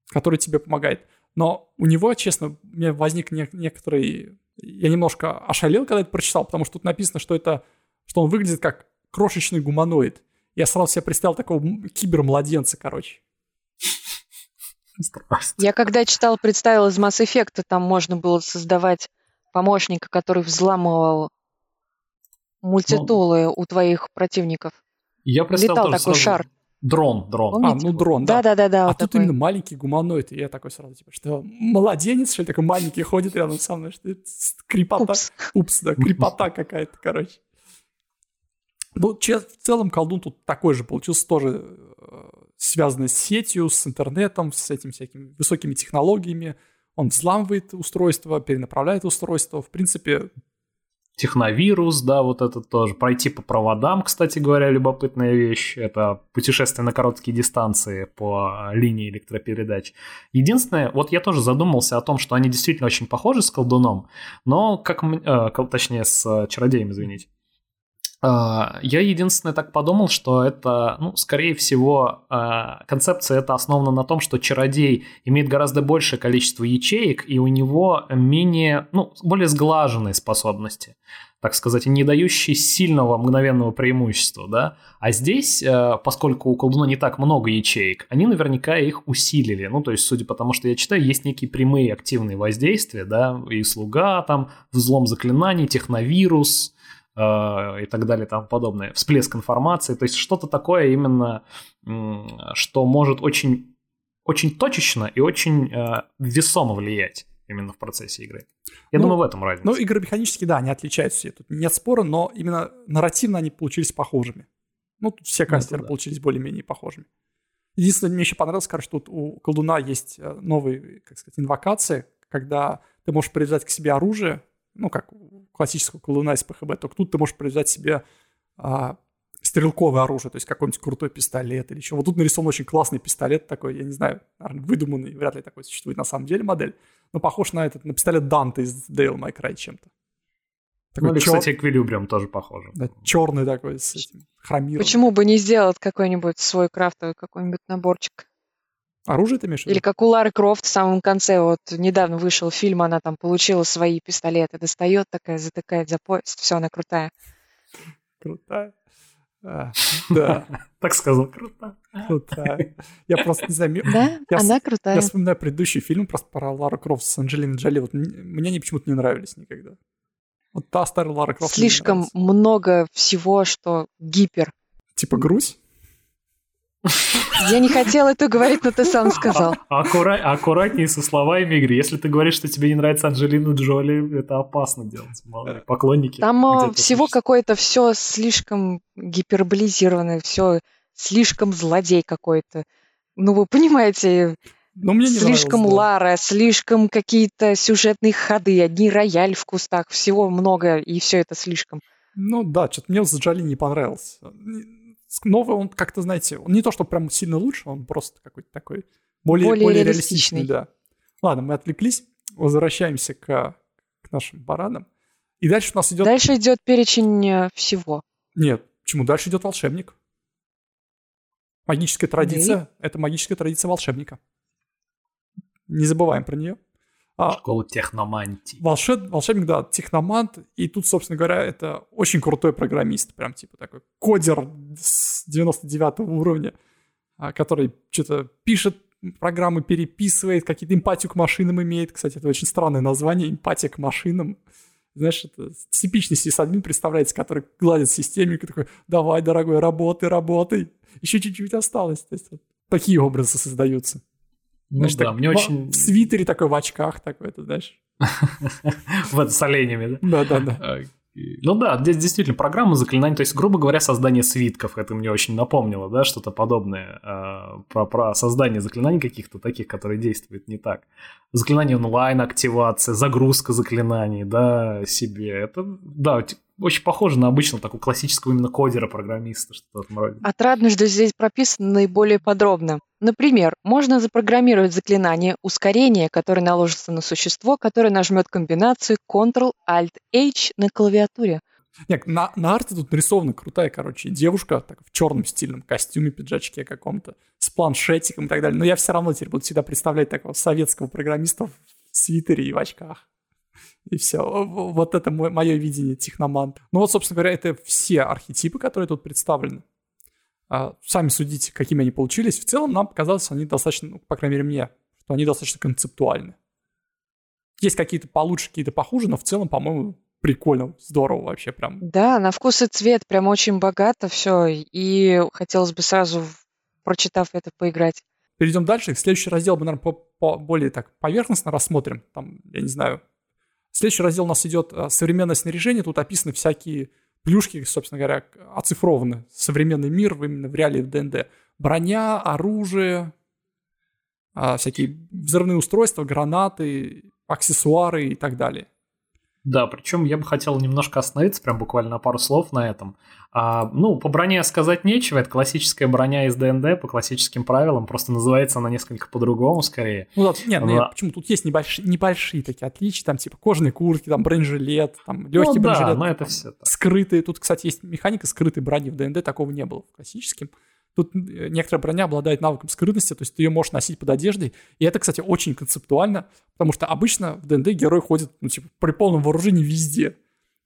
который тебе помогает. Но у него, честно, мне возник не, некоторый... Я немножко ошалел, когда это прочитал, потому что тут написано, что это... Что он выглядит как крошечный гуманоид. Я сразу себе представил такого кибермладенца, короче. Я когда читал, представил из Mass Effect, там можно было создавать помощника, который взламывал мультитулы ну, у твоих противников. Я представил Летал такой шар. Дрон, дрон. А, ну дрон, да. Да-да-да. А вот тут такой. именно маленький гуманоид. И я такой сразу, типа, что младенец, что ли, такой маленький ходит рядом со мной, что это крипота. Упс. Упс, да, крипота какая-то, короче. Ну, в целом колдун тут такой же получился, тоже э, связанный с сетью, с интернетом, с этими всякими высокими технологиями. Он взламывает устройство, перенаправляет устройство. В принципе... Техновирус, да, вот это тоже. Пройти по проводам, кстати говоря, любопытная вещь. Это путешествие на короткие дистанции по линии электропередач. Единственное, вот я тоже задумался о том, что они действительно очень похожи с колдуном, но как... Э, точнее, с чародеем, извините. А, я единственное так подумал, что это, ну, скорее всего, а, концепция это основана на том, что чародей имеет гораздо большее количество ячеек, и у него менее, ну, более сглаженные способности, так сказать, не дающие сильного мгновенного преимущества, да. А здесь, а, поскольку у колдуна не так много ячеек, они наверняка их усилили. Ну, то есть, судя по тому, что я читаю, есть некие прямые активные воздействия, да, и слуга, там, взлом заклинаний, техновирус, и так далее и тому подобное. Всплеск информации, то есть что-то такое именно, что может очень, очень точечно и очень э, весомо влиять именно в процессе игры. Я ну, думаю, в этом разница. Ну, игры механически, да, они отличаются. Тут нет спора, но именно нарративно они получились похожими. Ну, тут все кастеры ну, да. получились более-менее похожими. Единственное, мне еще понравилось, кажется, тут у колдуна есть э, новые, как сказать, инвокации, когда ты можешь привязать к себе оружие, ну, как классического колуна из ПХБ, только тут ты можешь привязать себе а, стрелковое оружие, то есть какой-нибудь крутой пистолет или еще. Вот тут нарисован очень классный пистолет такой, я не знаю, наверное, выдуманный, вряд ли такой существует на самом деле модель, но похож на этот, на пистолет Данте из Dale May Cry чем-то. Такой ну, или, чер... кстати, Эквилибриум тоже похоже. Да, черный такой с этим хромированным. Почему бы не сделать какой-нибудь свой крафтовый какой-нибудь наборчик? Оружие ты имеешь в виду? Или как у Лары Крофт в самом конце, вот недавно вышел фильм, она там получила свои пистолеты, достает такая, затыкает за пояс, все, она крутая. Крутая. А, да. Так сказал, круто. Крутая. Я просто не знаю. Да, я, она крутая. Я вспоминаю предыдущий фильм просто про Лару Крофт с Анджелиной Джоли. Вот мне они почему-то не нравились никогда. Вот та старая Лара Крофт Слишком много всего, что гипер. Типа грусть? Я не хотела это говорить, но ты сам сказал. Аккура... Аккуратнее со словами игры. Если ты говоришь, что тебе не нравится Анджелина Джоли, это опасно делать. Мало ли, поклонники. Там э, всего какое-то все слишком гиперболизированное, все слишком злодей какой-то. Ну, вы понимаете, но мне не слишком Лара, слишком какие-то сюжетные ходы, одни рояль в кустах, всего много, и все это слишком. Ну да, что-то мне с Джоли не понравился новый, он как-то, знаете, он не то, что прям сильно лучше, он просто какой-то такой более, более, более реалистичный. реалистичный. Да. Ладно, мы отвлеклись, возвращаемся к, к нашим баранам. И дальше у нас идет... Дальше идет перечень э, всего. Нет, Почему дальше идет волшебник? Магическая традиция – это магическая традиция волшебника. Не забываем про нее. А, Школа техномантии. Волшеб, волшебник, да, техномант. И тут, собственно говоря, это очень крутой программист. Прям типа такой кодер с 99 уровня, а, который что-то пишет программы, переписывает, какие-то эмпатию к машинам имеет. Кстати, это очень странное название, эмпатия к машинам. Знаешь, это типичный сисадмин представляется, который гладит системник и такой, давай, дорогой, работай, работай. Еще чуть-чуть осталось. То есть вот такие образы создаются. Ну знаешь, да, так, мне в, очень... В свитере такой, в очках такой, это знаешь. Вот с оленями, да? Да-да-да. Ну да, здесь действительно программа заклинаний, то есть, грубо говоря, создание свитков, это мне очень напомнило, да, что-то подобное э, про, про создание заклинаний каких-то таких, которые действуют не так. Заклинание онлайн, активация, загрузка заклинаний, да, себе, это, да, очень похоже на обычного такого классического именно кодера-программиста, что-то в этом роде. Отрадно, что здесь прописано наиболее подробно. Например, можно запрограммировать заклинание ускорения, которое наложится на существо, которое нажмет комбинацию Ctrl-Alt-H на клавиатуре. Нет, на, на арте тут нарисована крутая, короче, девушка так, в черном стильном костюме, пиджачке каком-то, с планшетиком и так далее. Но я все равно теперь буду всегда представлять такого советского программиста в свитере и в очках. И все. Вот это мое видение техноман. Ну вот, собственно говоря, это все архетипы, которые тут представлены. А, сами судите, какими они получились. В целом нам показалось, они достаточно, ну, по крайней мере мне, что они достаточно концептуальны. Есть какие-то получше, какие-то похуже, но в целом, по-моему, прикольно, здорово вообще прям. Да, на вкус и цвет прям очень богато все, и хотелось бы сразу, прочитав это, поиграть. Перейдем дальше. Следующий раздел мы, наверное, по, по более так поверхностно рассмотрим. Там, я не знаю, Следующий раздел у нас идет э, современное снаряжение. Тут описаны всякие плюшки, собственно говоря, оцифрованы. Современный мир именно в реалии ДНД. Броня, оружие, а, всякие взрывные устройства, гранаты, аксессуары и так далее. Да, причем я бы хотел немножко остановиться, прям буквально на пару слов на этом. А, ну, по броне сказать нечего, это классическая броня из ДНД по классическим правилам, просто называется она несколько по-другому скорее. Ну да, нет, ну, почему тут есть небольшие, небольшие такие отличия, там типа кожаные куртки, там бронежилет, там легкий ну, бронежилет. Да, но это все так. Скрытые, тут, кстати, есть механика скрытой брони в ДНД, такого не было в классическом. Тут э, некоторая броня обладает навыком скрытности, то есть ты ее можешь носить под одеждой. И это, кстати, очень концептуально, потому что обычно в ДНД герой ходит, ну, типа, при полном вооружении везде.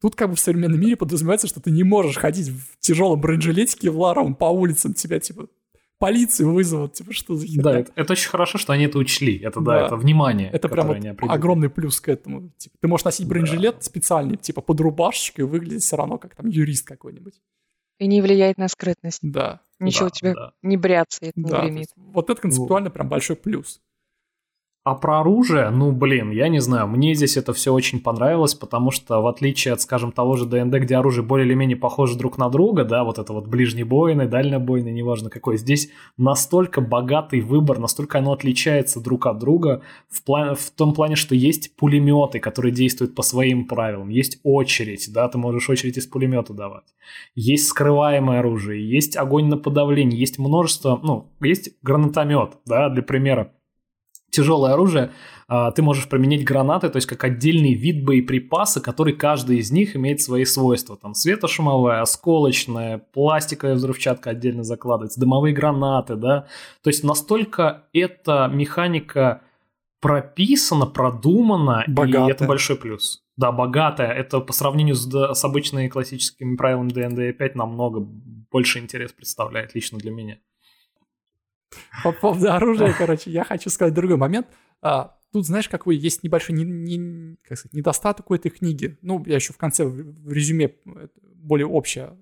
Тут как бы в современном мире подразумевается, что ты не можешь ходить в тяжелом бронежилетике в ларовом по улицам, тебя, типа, полицию вызовут, типа, что за херня? Да, это, это очень хорошо, что они это учли. Это, да, да это внимание. Это прям вот огромный плюс к этому. Типа, ты можешь носить бронежилет да. специальный, типа, под рубашечкой, и выглядеть все равно как там юрист какой-нибудь. И не влияет на скрытность. Да. Ничего да, у тебя да. не бряцает, не да, гремит. Вот это концептуально прям большой плюс. А про оружие, ну, блин, я не знаю, мне здесь это все очень понравилось, потому что в отличие от, скажем, того же ДНД, где оружие более или менее похоже друг на друга, да, вот это вот ближнебойный, дальнобойный, неважно какой, здесь настолько богатый выбор, настолько оно отличается друг от друга в, плане, в том плане, что есть пулеметы, которые действуют по своим правилам, есть очередь, да, ты можешь очередь из пулемета давать, есть скрываемое оружие, есть огонь на подавление, есть множество, ну, есть гранатомет, да, для примера, тяжелое оружие, а, ты можешь применить гранаты, то есть как отдельный вид боеприпаса, который каждый из них имеет свои свойства. Там светошумовая, осколочная, пластиковая взрывчатка отдельно закладывается, дымовые гранаты, да. То есть настолько эта механика прописана, продумана, богатая. и это большой плюс. Да, богатая. Это по сравнению с, с обычными классическими правилами D&D 5 намного больше интерес представляет лично для меня. По поводу оружия, короче, я хочу сказать другой момент. А, тут, знаешь, какой есть небольшой не, не, как сказать, недостаток у этой книги. Ну, я еще в конце в резюме более общее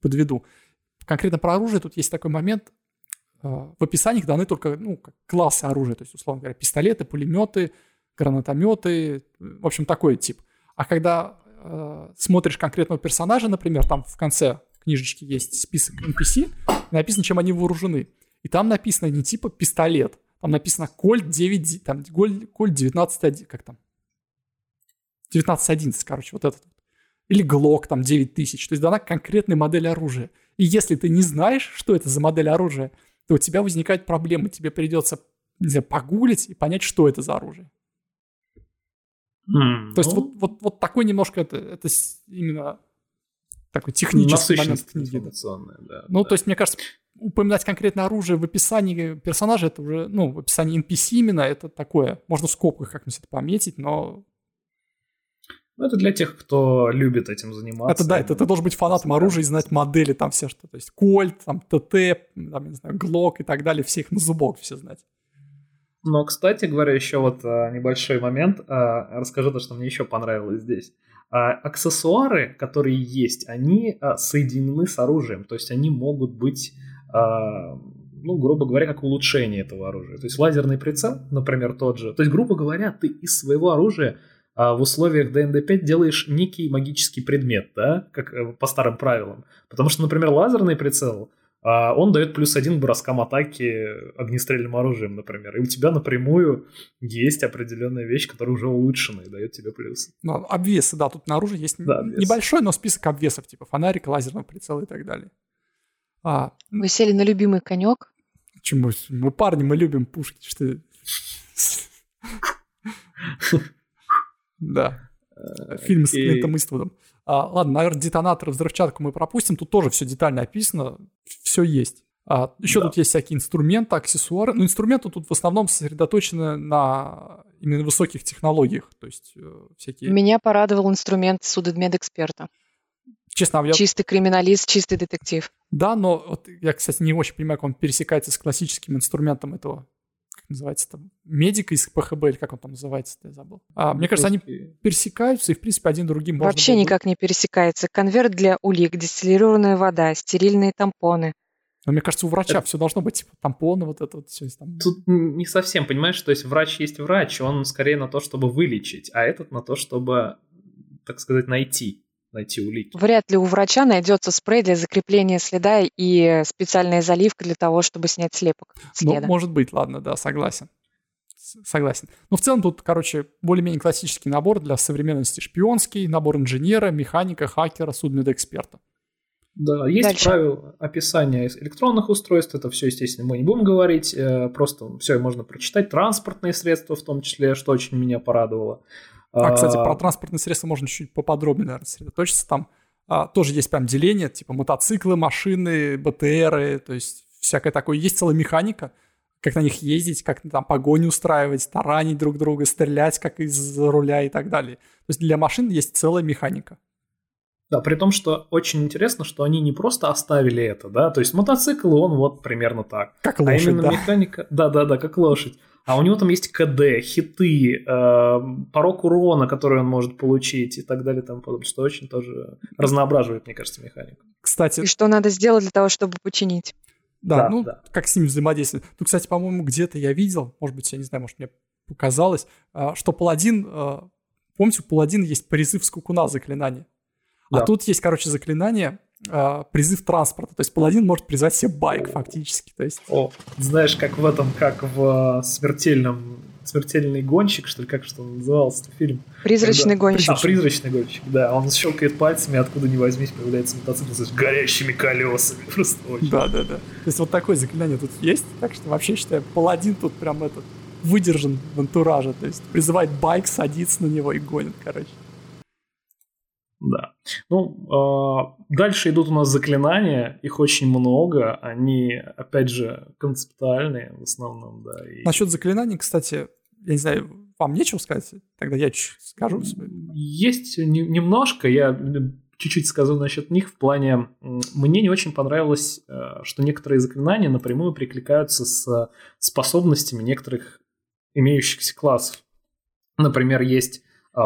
подведу. Конкретно про оружие тут есть такой момент. А, в описаниях даны только ну, классы оружия, то есть, условно говоря, пистолеты, пулеметы, гранатометы, в общем, такой тип. А когда э, смотришь конкретного персонажа, например, там в конце книжечки есть список NPC, написано, чем они вооружены. И там написано не типа пистолет, там написано Кольт 9, там Кольт 19, как там? 1911, короче, вот этот. Или Глок там 9000. То есть дана конкретная модель оружия. И если ты не знаешь, что это за модель оружия, то у тебя возникает проблема. Тебе придется, не знаю, погуглить и понять, что это за оружие. Mm, то есть ну... вот, вот, вот такой немножко это, это именно такой технический момент книги. Да, ну, да. то есть, мне кажется, упоминать конкретно оружие в описании персонажа, это уже, ну, в описании NPC именно, это такое, можно в скобках как-нибудь это пометить, но... Ну, это для тех, кто любит этим заниматься. Это да, это ты должен быть фанатом оружия и знать модели там все, что, то есть Кольт, там ТТ, там, не знаю, Глок и так далее, все их на зубок все знать. Но, кстати говоря, еще вот а, небольшой момент, а, расскажу то, что мне еще понравилось здесь. А, аксессуары, которые есть, они а, соединены с оружием, то есть они могут быть а, ну, грубо говоря, как улучшение этого оружия. То есть лазерный прицел, например, тот же. То есть, грубо говоря, ты из своего оружия а, в условиях DND5 делаешь некий магический предмет, да, как э, по старым правилам. Потому что, например, лазерный прицел, он дает плюс один броскам атаки огнестрельным оружием, например. И у тебя напрямую есть определенная вещь, которая уже улучшена и дает тебе плюс. Ну, обвесы, да, тут на оружии есть да, небольшой, но список обвесов, типа фонарик, лазерного прицела и так далее. А, Вы сели на любимый конек? Почему? Мы парни, мы любим пушки. Что... Да. Э, Фильм с Клинтом Иствудом. А, ладно, наверное, детонатор, взрывчатку мы пропустим. Тут тоже все детально описано. Все есть. А, еще да. тут есть всякие инструменты, аксессуары. Но инструменты тут в основном сосредоточены на именно высоких технологиях. То есть э, всякие... Меня порадовал инструмент судмедэксперта. Честно, я... Чистый криминалист, чистый детектив. Да, но вот я, кстати, не очень понимаю, как он пересекается с классическим инструментом этого, как называется там, медика из ПХБ, или как он там называется, я забыл. А, мне кажется, они пересекаются, и, в принципе, один другим можно Вообще было... никак не пересекается. Конверт для улик, дистиллированная вода, стерильные тампоны. Но мне кажется, у врача это... все должно быть, типа, тампоны, вот это вот все. Там... Тут не совсем, понимаешь, то есть врач есть врач, он скорее на то, чтобы вылечить, а этот на то, чтобы, так сказать, найти найти улики. Вряд ли у врача найдется спрей для закрепления следа и специальная заливка для того, чтобы снять слепок ну, следа. Ну, может быть, ладно, да, согласен. Согласен. Но в целом тут, короче, более-менее классический набор для современности. Шпионский, набор инженера, механика, хакера, судмедэксперта. Да, есть Дальше. правила описания электронных устройств, это все, естественно, мы не будем говорить, э, просто все можно прочитать, транспортные средства в том числе, что очень меня порадовало. А, кстати, про транспортные средства можно чуть поподробнее, наверное, сосредоточиться. Там а, тоже есть прям деление, типа мотоциклы, машины, БТРы, то есть всякое такое. Есть целая механика, как на них ездить, как там погони устраивать, таранить друг друга, стрелять как из руля и так далее. То есть для машин есть целая механика. Да, при том, что очень интересно, что они не просто оставили это, да, то есть мотоцикл, он вот примерно так. Как лошадь, А именно да. механика, да-да-да, как лошадь. А у него там есть КД, хиты, э, порог урона, который он может получить и так далее и тому подобное, что очень тоже разноображивает, мне кажется, механику. Кстати... И что надо сделать для того, чтобы починить? Да, да ну, да. как с ним взаимодействовать. Ну, кстати, по-моему, где-то я видел, может быть, я не знаю, может, мне показалось, э, что паладин, э, помните, у паладина есть призыв скукуна заклинание. А да. А тут есть, короче, заклинание э, призыв транспорта. То есть паладин может призвать себе байк фактически. То есть... О, знаешь, как в этом, как в смертельном смертельный гонщик, что ли, как что он назывался, фильм. Призрачный Когда... гонщик. А, призрачный гонщик, да. Он щелкает пальцами, откуда ни возьмись, появляется мотоцикл с горящими колесами. Просто очень. Да, да, да. То есть вот такое заклинание тут есть. Так что вообще считаю, паладин тут прям этот выдержан в антураже. То есть призывает байк, садится на него и гонит, короче. Да. Ну, э, дальше идут у нас заклинания, их очень много, они, опять же, концептуальные в основном, да. И... Насчет заклинаний, кстати, я не знаю, вам нечего сказать? Тогда я чуть скажу. Есть не, немножко, я чуть-чуть скажу насчет них в плане... Мне не очень понравилось, э, что некоторые заклинания напрямую прикликаются с способностями некоторых имеющихся классов. Например, есть э,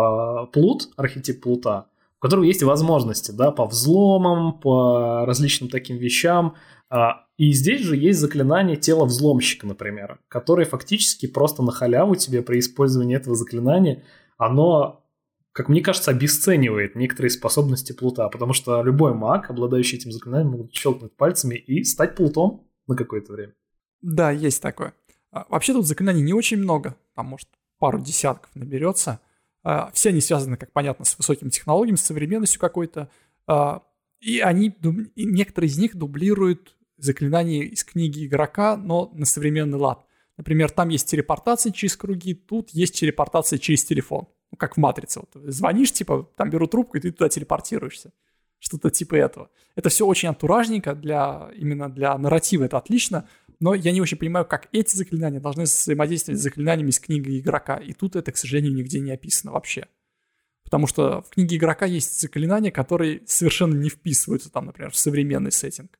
плут, архетип плута, у которого есть возможности, да, по взломам, по различным таким вещам. А, и здесь же есть заклинание тела взломщика, например, которое фактически просто на халяву тебе при использовании этого заклинания, оно, как мне кажется, обесценивает некоторые способности плута, потому что любой маг, обладающий этим заклинанием, может щелкнуть пальцами и стать плутом на какое-то время. Да, есть такое. А, вообще тут заклинаний не очень много, там, может, пару десятков наберется – все они связаны, как понятно, с высокими технологиями, с современностью какой-то. А, и они, и некоторые из них дублируют заклинания из книги игрока, но на современный лад. Например, там есть телепортация через круги, тут есть телепортация через телефон. Ну, как в «Матрице». Вот, звонишь, типа, там берут трубку, и ты туда телепортируешься. Что-то типа этого. Это все очень антуражненько для, именно для нарратива, это отлично, но я не очень понимаю, как эти заклинания должны взаимодействовать с заклинаниями из книги игрока. И тут это, к сожалению, нигде не описано вообще. Потому что в книге игрока есть заклинания, которые совершенно не вписываются там, например, в современный сеттинг.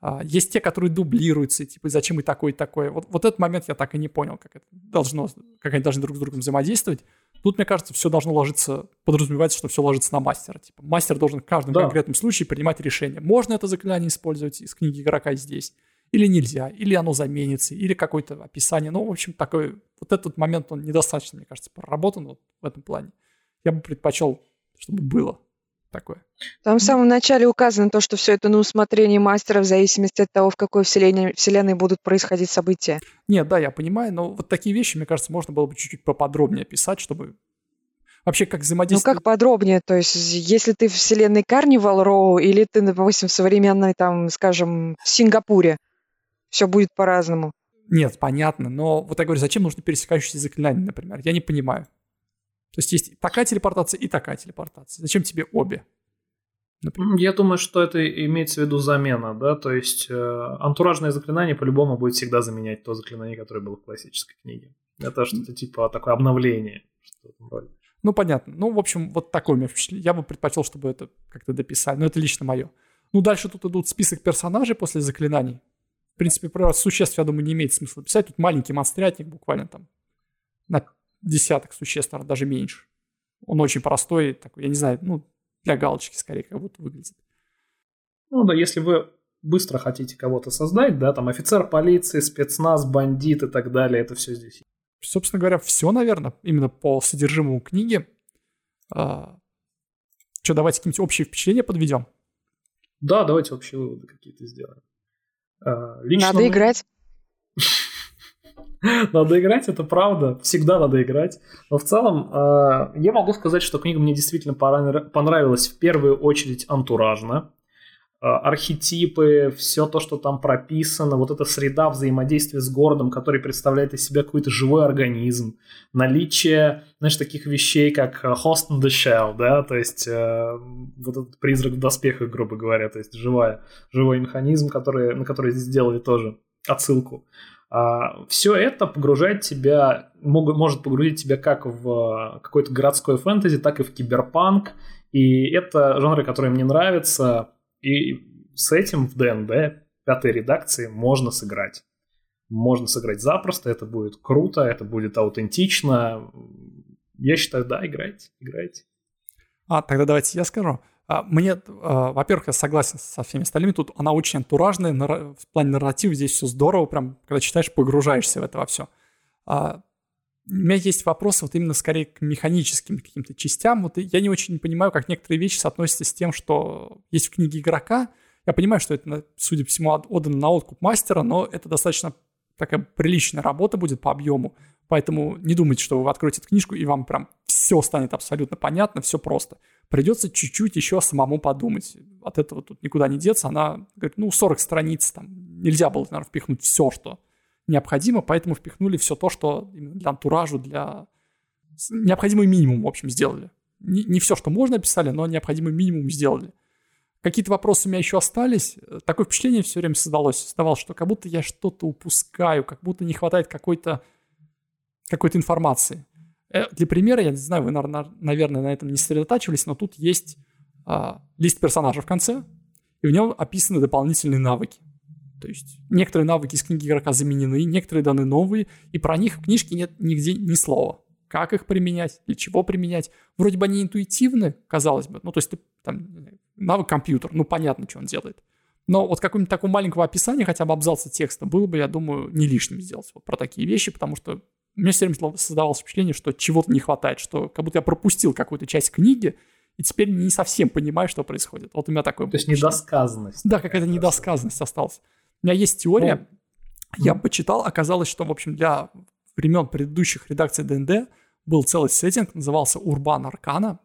А, есть те, которые дублируются, типа, зачем и такое, и такое. Вот, вот этот момент я так и не понял, как это должно, как они должны друг с другом взаимодействовать. Тут, мне кажется, все должно ложиться, подразумевается, что все ложится на мастера. Типа, мастер должен в каждом да. конкретном случае принимать решение. Можно это заклинание использовать из книги игрока здесь, или нельзя, или оно заменится, или какое-то описание. Ну, в общем, такой, вот этот момент, он недостаточно, мне кажется, проработан вот в этом плане. Я бы предпочел, чтобы было такое. Там в самом начале указано то, что все это на усмотрение мастера в зависимости от того, в какой вселенной, вселенной будут происходить события. Нет, да, я понимаю, но вот такие вещи, мне кажется, можно было бы чуть-чуть поподробнее описать, чтобы вообще как взаимодействовать. Ну как подробнее, то есть если ты в вселенной Карнивал Роу или ты, допустим, в современной, там, скажем, в Сингапуре, все будет по-разному. Нет, понятно, но вот я говорю, зачем нужны пересекающиеся заклинания, например? Я не понимаю. То есть есть такая телепортация и такая телепортация. Зачем тебе обе? Например? Я думаю, что это имеется в виду замена, да, то есть э, антуражное заклинание по-любому будет всегда заменять то заклинание, которое было в классической книге. Это что-то типа такое обновление. Что ну, понятно. Ну, в общем, вот такой у меня впечатление. Я бы предпочел, чтобы это как-то дописали, но это лично мое. Ну, дальше тут идут список персонажей после заклинаний. В принципе, про существ, я думаю, не имеет смысла писать. Тут маленький монстрятник буквально там на десяток существ, наверное, даже меньше. Он очень простой, такой, я не знаю, ну, для галочки скорее как будто выглядит. Ну да, если вы быстро хотите кого-то создать, да, там офицер полиции, спецназ, бандит и так далее, это все здесь. Собственно говоря, все, наверное, именно по содержимому книги. А, что, давайте какие-нибудь общие впечатления подведем? Да, давайте общие выводы какие-то сделаем. А, лично Надо мы... играть. Надо играть, это правда. Всегда надо играть. Но в целом, э, я могу сказать, что книга мне действительно понравилась в первую очередь антуражно. Э, архетипы, все то, что там прописано, вот эта среда взаимодействия с городом, который представляет из себя какой-то живой организм, наличие, знаешь, таких вещей, как э, host in the shell, да, то есть э, вот этот призрак в доспехах, грубо говоря, то есть живая, живой механизм, который, на который здесь сделали тоже отсылку. А, Все это погружает тебя, может погрузить тебя как в какой-то городской фэнтези, так и в киберпанк. И это жанры, которые мне нравятся. И с этим в ДНД пятой редакции можно сыграть. Можно сыграть запросто, это будет круто, это будет аутентично. Я считаю, да, играйте, играйте. А, тогда давайте я скажу. А, мне, а, во-первых, я согласен со всеми остальными. Тут она очень антуражная, в плане нарратива здесь все здорово, прям, когда читаешь, погружаешься в это во все. У меня есть вопросы вот именно скорее к механическим каким-то частям. Вот я не очень понимаю, как некоторые вещи соотносятся с тем, что есть в книге игрока. Я понимаю, что это, судя по всему, отдано на откуп мастера, но это достаточно такая приличная работа будет по объему. Поэтому не думайте, что вы откроете эту книжку и вам прям все станет абсолютно понятно, все просто. Придется чуть-чуть еще самому подумать. От этого тут никуда не деться. Она говорит, ну, 40 страниц, там нельзя было, наверное, впихнуть все, что необходимо, поэтому впихнули все то, что для антуража, для... Необходимый минимум, в общем, сделали. Не, не все, что можно, писали, но необходимый минимум сделали. Какие-то вопросы у меня еще остались. Такое впечатление все время создалось. Создавалось, что как будто я что-то упускаю, как будто не хватает какой-то какой-то информации. Э, для примера, я не знаю, вы, наверное, на этом не сосредотачивались, но тут есть а, лист персонажа в конце, и в нем описаны дополнительные навыки. То есть некоторые навыки из книги игрока заменены, некоторые даны новые, и про них в книжке нет нигде ни слова. Как их применять, для чего применять. Вроде бы они интуитивны, казалось бы. Ну, то есть ты, там, навык компьютер, ну, понятно, что он делает. Но вот какого-нибудь такого маленького описания, хотя бы абзаца текста, было бы, я думаю, не лишним сделать вот про такие вещи, потому что у меня все время создавалось впечатление, что чего-то не хватает, что как будто я пропустил какую-то часть книги, и теперь не совсем понимаю, что происходит. Вот у меня такое... То есть недосказанность. Да, какая-то недосказанность осталась. У меня есть теория, ну, я почитал, оказалось, что, в общем, для времен предыдущих редакций ДНД был целый сеттинг, назывался Урбан Аркана.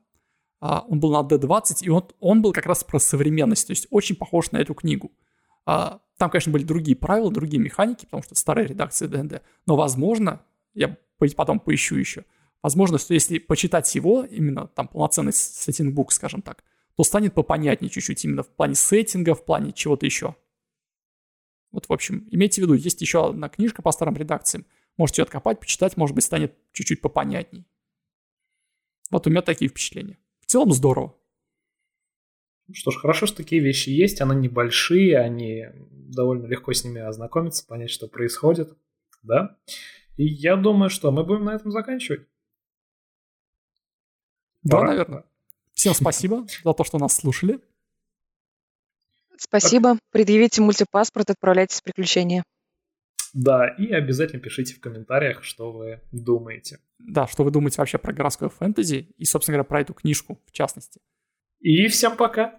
А, он был на D20, и он, он был как раз про современность, то есть очень похож на эту книгу. А, там, конечно, были другие правила, другие механики, потому что старая редакция ДНД, но, возможно, я потом поищу еще. Возможно, что если почитать его, именно там полноценный сеттинг-бук, скажем так, то станет попонятнее чуть-чуть именно в плане сеттинга, в плане чего-то еще. Вот, в общем, имейте в виду, есть еще одна книжка по старым редакциям. Можете ее откопать, почитать, может быть, станет чуть-чуть попонятней. Вот у меня такие впечатления. В целом здорово. Что ж, хорошо, что такие вещи есть, они небольшие, они довольно легко с ними ознакомиться, понять, что происходит, да? И я думаю, что мы будем на этом заканчивать. Да, Пора. наверное. Всем спасибо за то, что нас слушали. Спасибо. Предъявите мультипаспорт, отправляйтесь в приключения. Да, и обязательно пишите в комментариях, что вы думаете. Да, что вы думаете вообще про городское фэнтези и, собственно говоря, про эту книжку в частности. И всем пока!